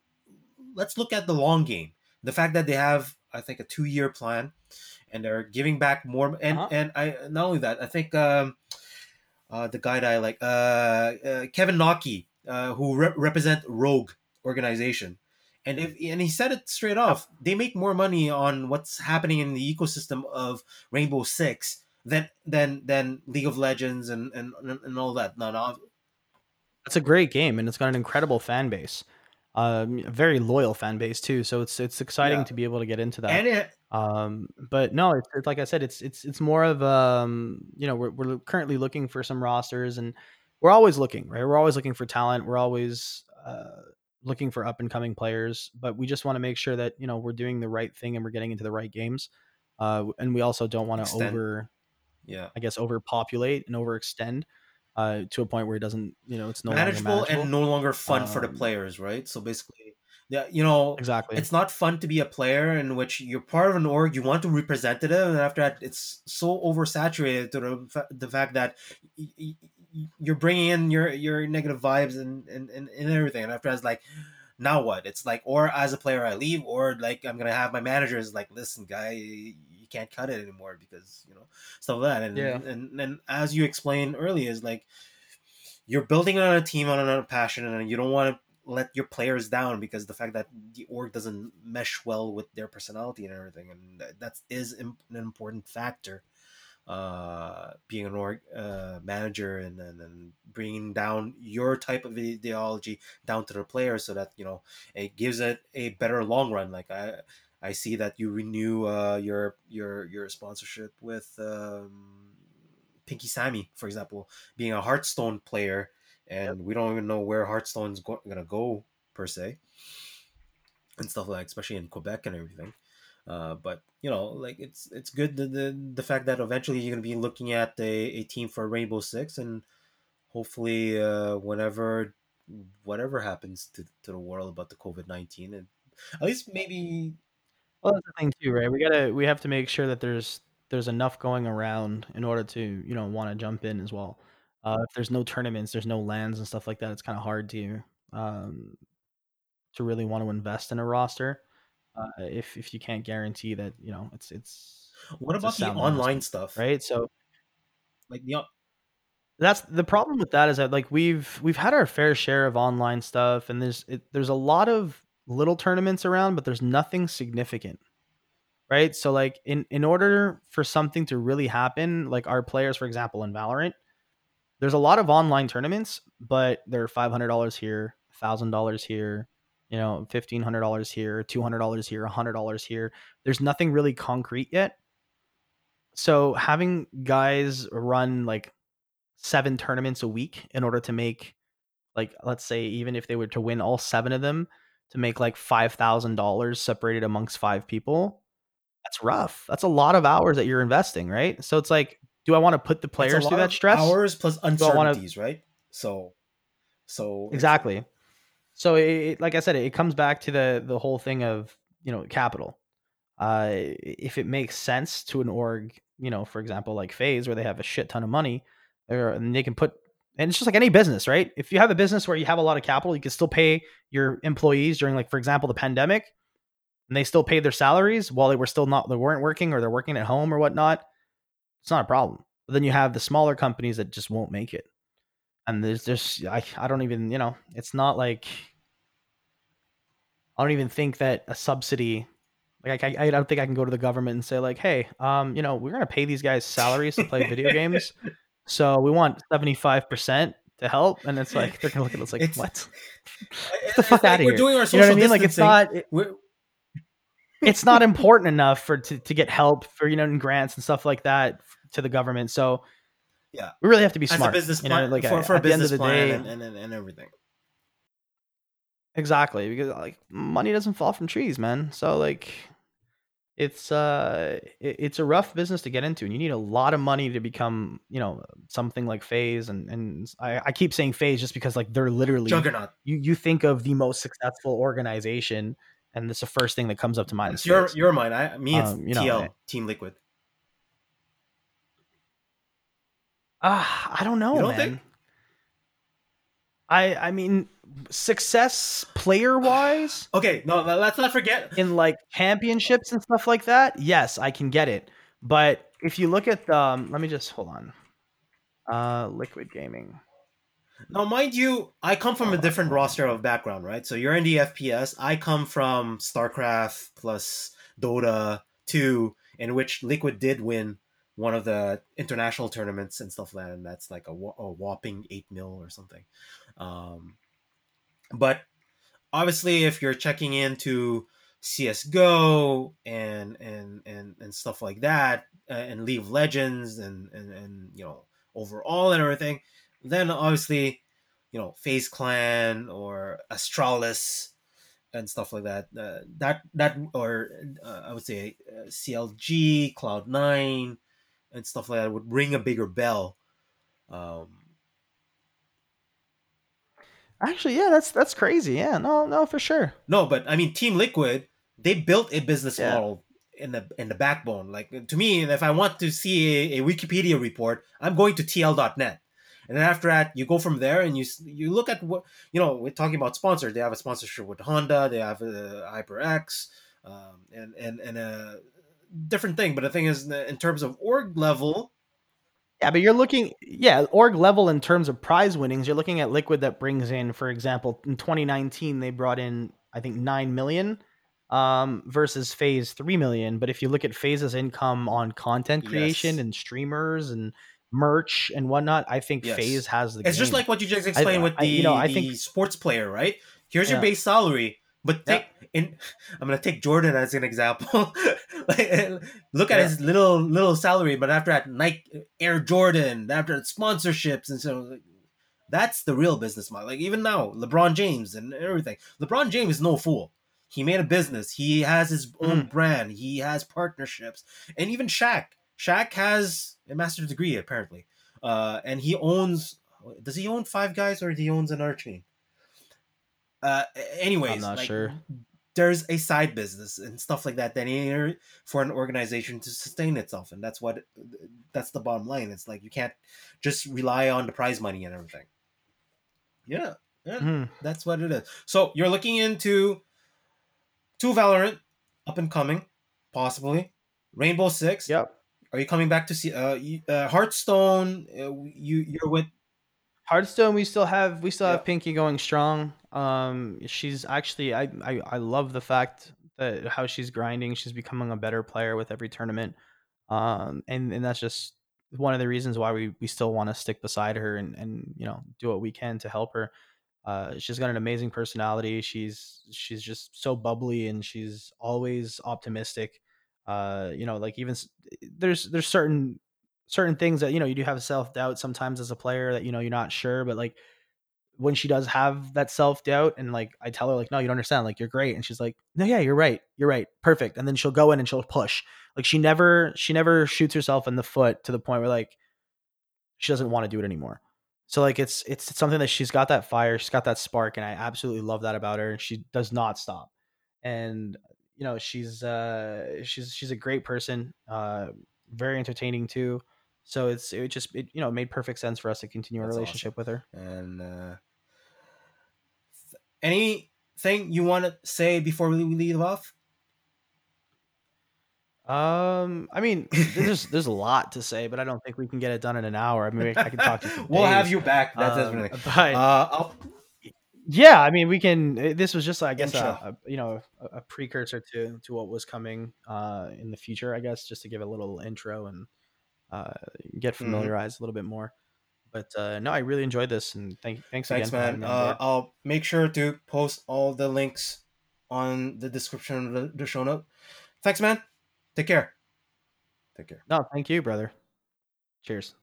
let's look at the long game. The fact that they have i think a two year plan and they're giving back more and Uh-huh. and i not only that i think um uh the guy that i like uh, uh kevin Nocky, uh who re- represent rogue organization and if and he said it straight off they make more money on what's happening in the ecosystem of rainbow six than than than league of legends and and and all that no no It's a great game and it's got an incredible fan base. um, a very loyal fan base too. So it's it's exciting Yeah. to be able to get into that. And it, Um, but no, it's, it's like I said, it's it's it's more of um, you know, we're we're currently looking for some rosters, and we're always looking, right? We're always looking for talent. We're always uh, looking for up and coming players, but we just want to make sure that you know we're doing the right thing and we're getting into the right games. Uh, and we also don't want to over, yeah. I guess, overpopulate and overextend uh, to a point where it doesn't, you know, it's no longer manageable, manageable. and no longer fun for the Um, players, right? So basically, yeah, you know, exactly. it's not fun to be a player in which you're part of an org, you want to represent it, and after that, it's so oversaturated to the, the fact that you're bringing in your your negative vibes and and, and, and everything, and after that's like. Now what? It's like, or as a player, I leave, or like I'm gonna have my managers like, listen, guy, you can't cut it anymore because you know stuff like that. And Yeah. and and as you explained earlier, is like you're building on a team on a passion, and you don't want to let your players down because the fact that the org doesn't mesh well with their personality and everything, and that is an important factor. Uh, being an org uh, manager and, and and bringing down your type of ideology down to the players so that you know it gives it a better long run. Like I I see that you renew uh, your your your sponsorship with um, Pinky Sammy, for example, being a Hearthstone player, and we don't even know where Hearthstone's go- gonna go per se, and stuff like, especially in Quebec and everything. Uh, but you know, like it's it's good the, the the fact that eventually you're gonna be looking at a, a team for Rainbow Six, and hopefully, uh, whenever whatever happens to, to the world about the COVID nineteen, and at least maybe Well, that's the thing too, right? We gotta we have to make sure that there's there's enough going around in order to you know want to jump in as well. Uh, if there's no tournaments, there's no LANs and stuff like that. It's kind of hard to um, to really want to invest in a roster uh, if if you can't guarantee that you know it's it's what It's about the online stuff? right. So Like the that's the problem with that is that like we've we've had our fair share of online stuff and there's it, there's a lot of little tournaments around but there's nothing significant right so like in in order for something to really happen like our players for example in valorant there's a lot of online tournaments but they're $500 here $1000 here you know $1500 here $200 here $100 here. There's nothing really concrete yet. So having guys run like seven tournaments a week in order to make like let's say even if they were to win all seven of them to make like five thousand dollars separated amongst five people that's rough. That's a lot of hours that you're investing right? So it's like do i want to put the players through that stress? hours plus I wanna- uncertainties, right? So, so exactly so it, like i said it comes back to the the whole thing of you know capital. Uh if it makes sense to an org you know for example like FaZe where they have a shit ton of money or and they can put and it's just like any business right? If you have a business where you have a lot of capital you can still pay your employees during like for example the pandemic and they still paid their salaries while they were still not they weren't working or they're working at home or whatnot it's not a problem. But then you have the smaller companies that just won't make it and there's just I, I don't even you know it's not like i don't even think that a subsidy like I, I don't think i can go to the government and say like hey um you know we're gonna pay these guys salaries to play video [LAUGHS] games so we want 75% to help and it's like they're gonna look at us like It's- what? Get the fuck outta We're here. doing our you social know what i mean? Like it's not it- it's not important enough for to, to get help for you know and grants and stuff like that to the government so Yeah. we really have to be as smart a business you know, like for, at- for a at the end business of the plan day and, and, and, and everything. Exactly, because like money doesn't fall from trees, man. So like it's uh it, it's a rough business to get into and you need a lot of money to become, you know, something like FaZe and and I, I keep saying FaZe just because like they're literally Juggernaut. you you think of the most successful organization and it's the first thing that comes up to mind. It's your your mind. I me it's Um, you know, TL Team Liquid. Ah, I don't know, You don't man. think? I I mean success player wise [GASPS] Okay, no, let's not forget. in like championships and stuff like that, yes, I can get it. But if you look at um, let me just hold on. Uh, Liquid Gaming. Now, mind you, I come from a different roster of background, right? So you're in the FPS. I come from StarCraft plus Dota 2, in which Liquid did win one of the international tournaments and stuff like that, and that's like a, a whopping 8 mil or something. Um, but obviously, if you're checking into CS:GO and and and and stuff like that, uh, and League of Legends and and and you know overall and everything, then obviously, you know, FaZe Clan or Astralis and stuff like that. Uh, that that or uh, I would say uh, CLG, Cloud Nine, and stuff like that would ring a bigger bell. Um, Actually, yeah, that's that's crazy. Yeah, no, no, for sure. no, but I mean, Team Liquid, they built a business Yeah. model in the in the backbone. Like to me, if I want to see a, a Wikipedia report, I'm going to TL.net. And then after that, you go from there and you you look at what you know. We're talking about sponsors. They have a sponsorship with Honda. They have a HyperX, um, and and and a different thing. But the thing is, in terms of org level, Yeah, but you're looking, yeah, org level in terms of prize winnings. You're looking at Liquid that brings in, for example, in 2019 they brought in, I think, nine million, um, versus FaZe three million. But if you look at FaZe's income on content creation Yes. and streamers and merch and whatnot, I think Yes. FaZe has the. it's just like what you just explained with I- the, you know, I the think- sports player, right? Here's your base salary, but Yeah. take in. I'm gonna take Jordan as an example. [LAUGHS] like, look at Yeah. his little little salary, but after that, Nike Air Jordan, after that, sponsorships, and so like, that's the real business model. Like even now, LeBron James and everything. LeBron James is no fool. He made a business. He has his own Mm. brand. He has partnerships, and even Shaq. Shaq has a master's degree apparently, uh, and he owns. Does he own Five Guys or he owns another chain? Uh, anyways, I'm not like, sure. There's a side business and stuff like that that in order for an organization to sustain itself, and that's what that's the bottom line. It's like you can't just rely on the prize money and everything. Yeah, yeah, Mhm. that's what it is. So you're looking into two Valorant up and coming, possibly Rainbow Six. Yep. Are you coming back to see uh, uh Hearthstone? Uh, you you're with Hearthstone, we still have we still have Pinky going strong. Um, she's actually I, I I love the fact that how she's grinding. She's becoming a better player with every tournament. Um, and and that's just one of the reasons why we we still want to stick beside her and and you know do what we can to help her. Uh, she's got an amazing personality. She's she's just so bubbly and she's always optimistic. Uh, you know, like even there's there's certain certain things that you know you do have self doubt sometimes as a player that you know you're not sure, but like when she does have that self doubt and like I tell her like no you don't understand like you're great and she's like no yeah you're right you're right perfect and then she'll go in and she'll push like she never she never shoots herself in the foot to the point where like she doesn't want to do it anymore. So like it's it's something that she's got that fire she's got that spark and I absolutely love that about her and she does not stop. And you know she's uh she's she's a great person uh very entertaining too so it's it just it you know it made perfect sense for us to continue our That's relationship with her and uh, anything you want to say before we leave off? Um, I mean, [LAUGHS] there's there's a lot to say, but I don't think we can get it done in an hour. I mean, I can talk to you. [LAUGHS] We'll have you back. That's Um, definitely. but Uh, I'll, yeah, I mean, we can. uh, This was just, I guess, a, a you know a, a precursor to to what was coming uh in the future. I guess just to give a little intro and uh get Mm-hmm. familiarized a little bit more. But uh no, I really enjoyed this, and thank thanks, thanks, again man. Uh. I'll make sure to post all the links on the description of the, the show note. Thanks, man. Take care. Take care. No, thank you, brother. Cheers.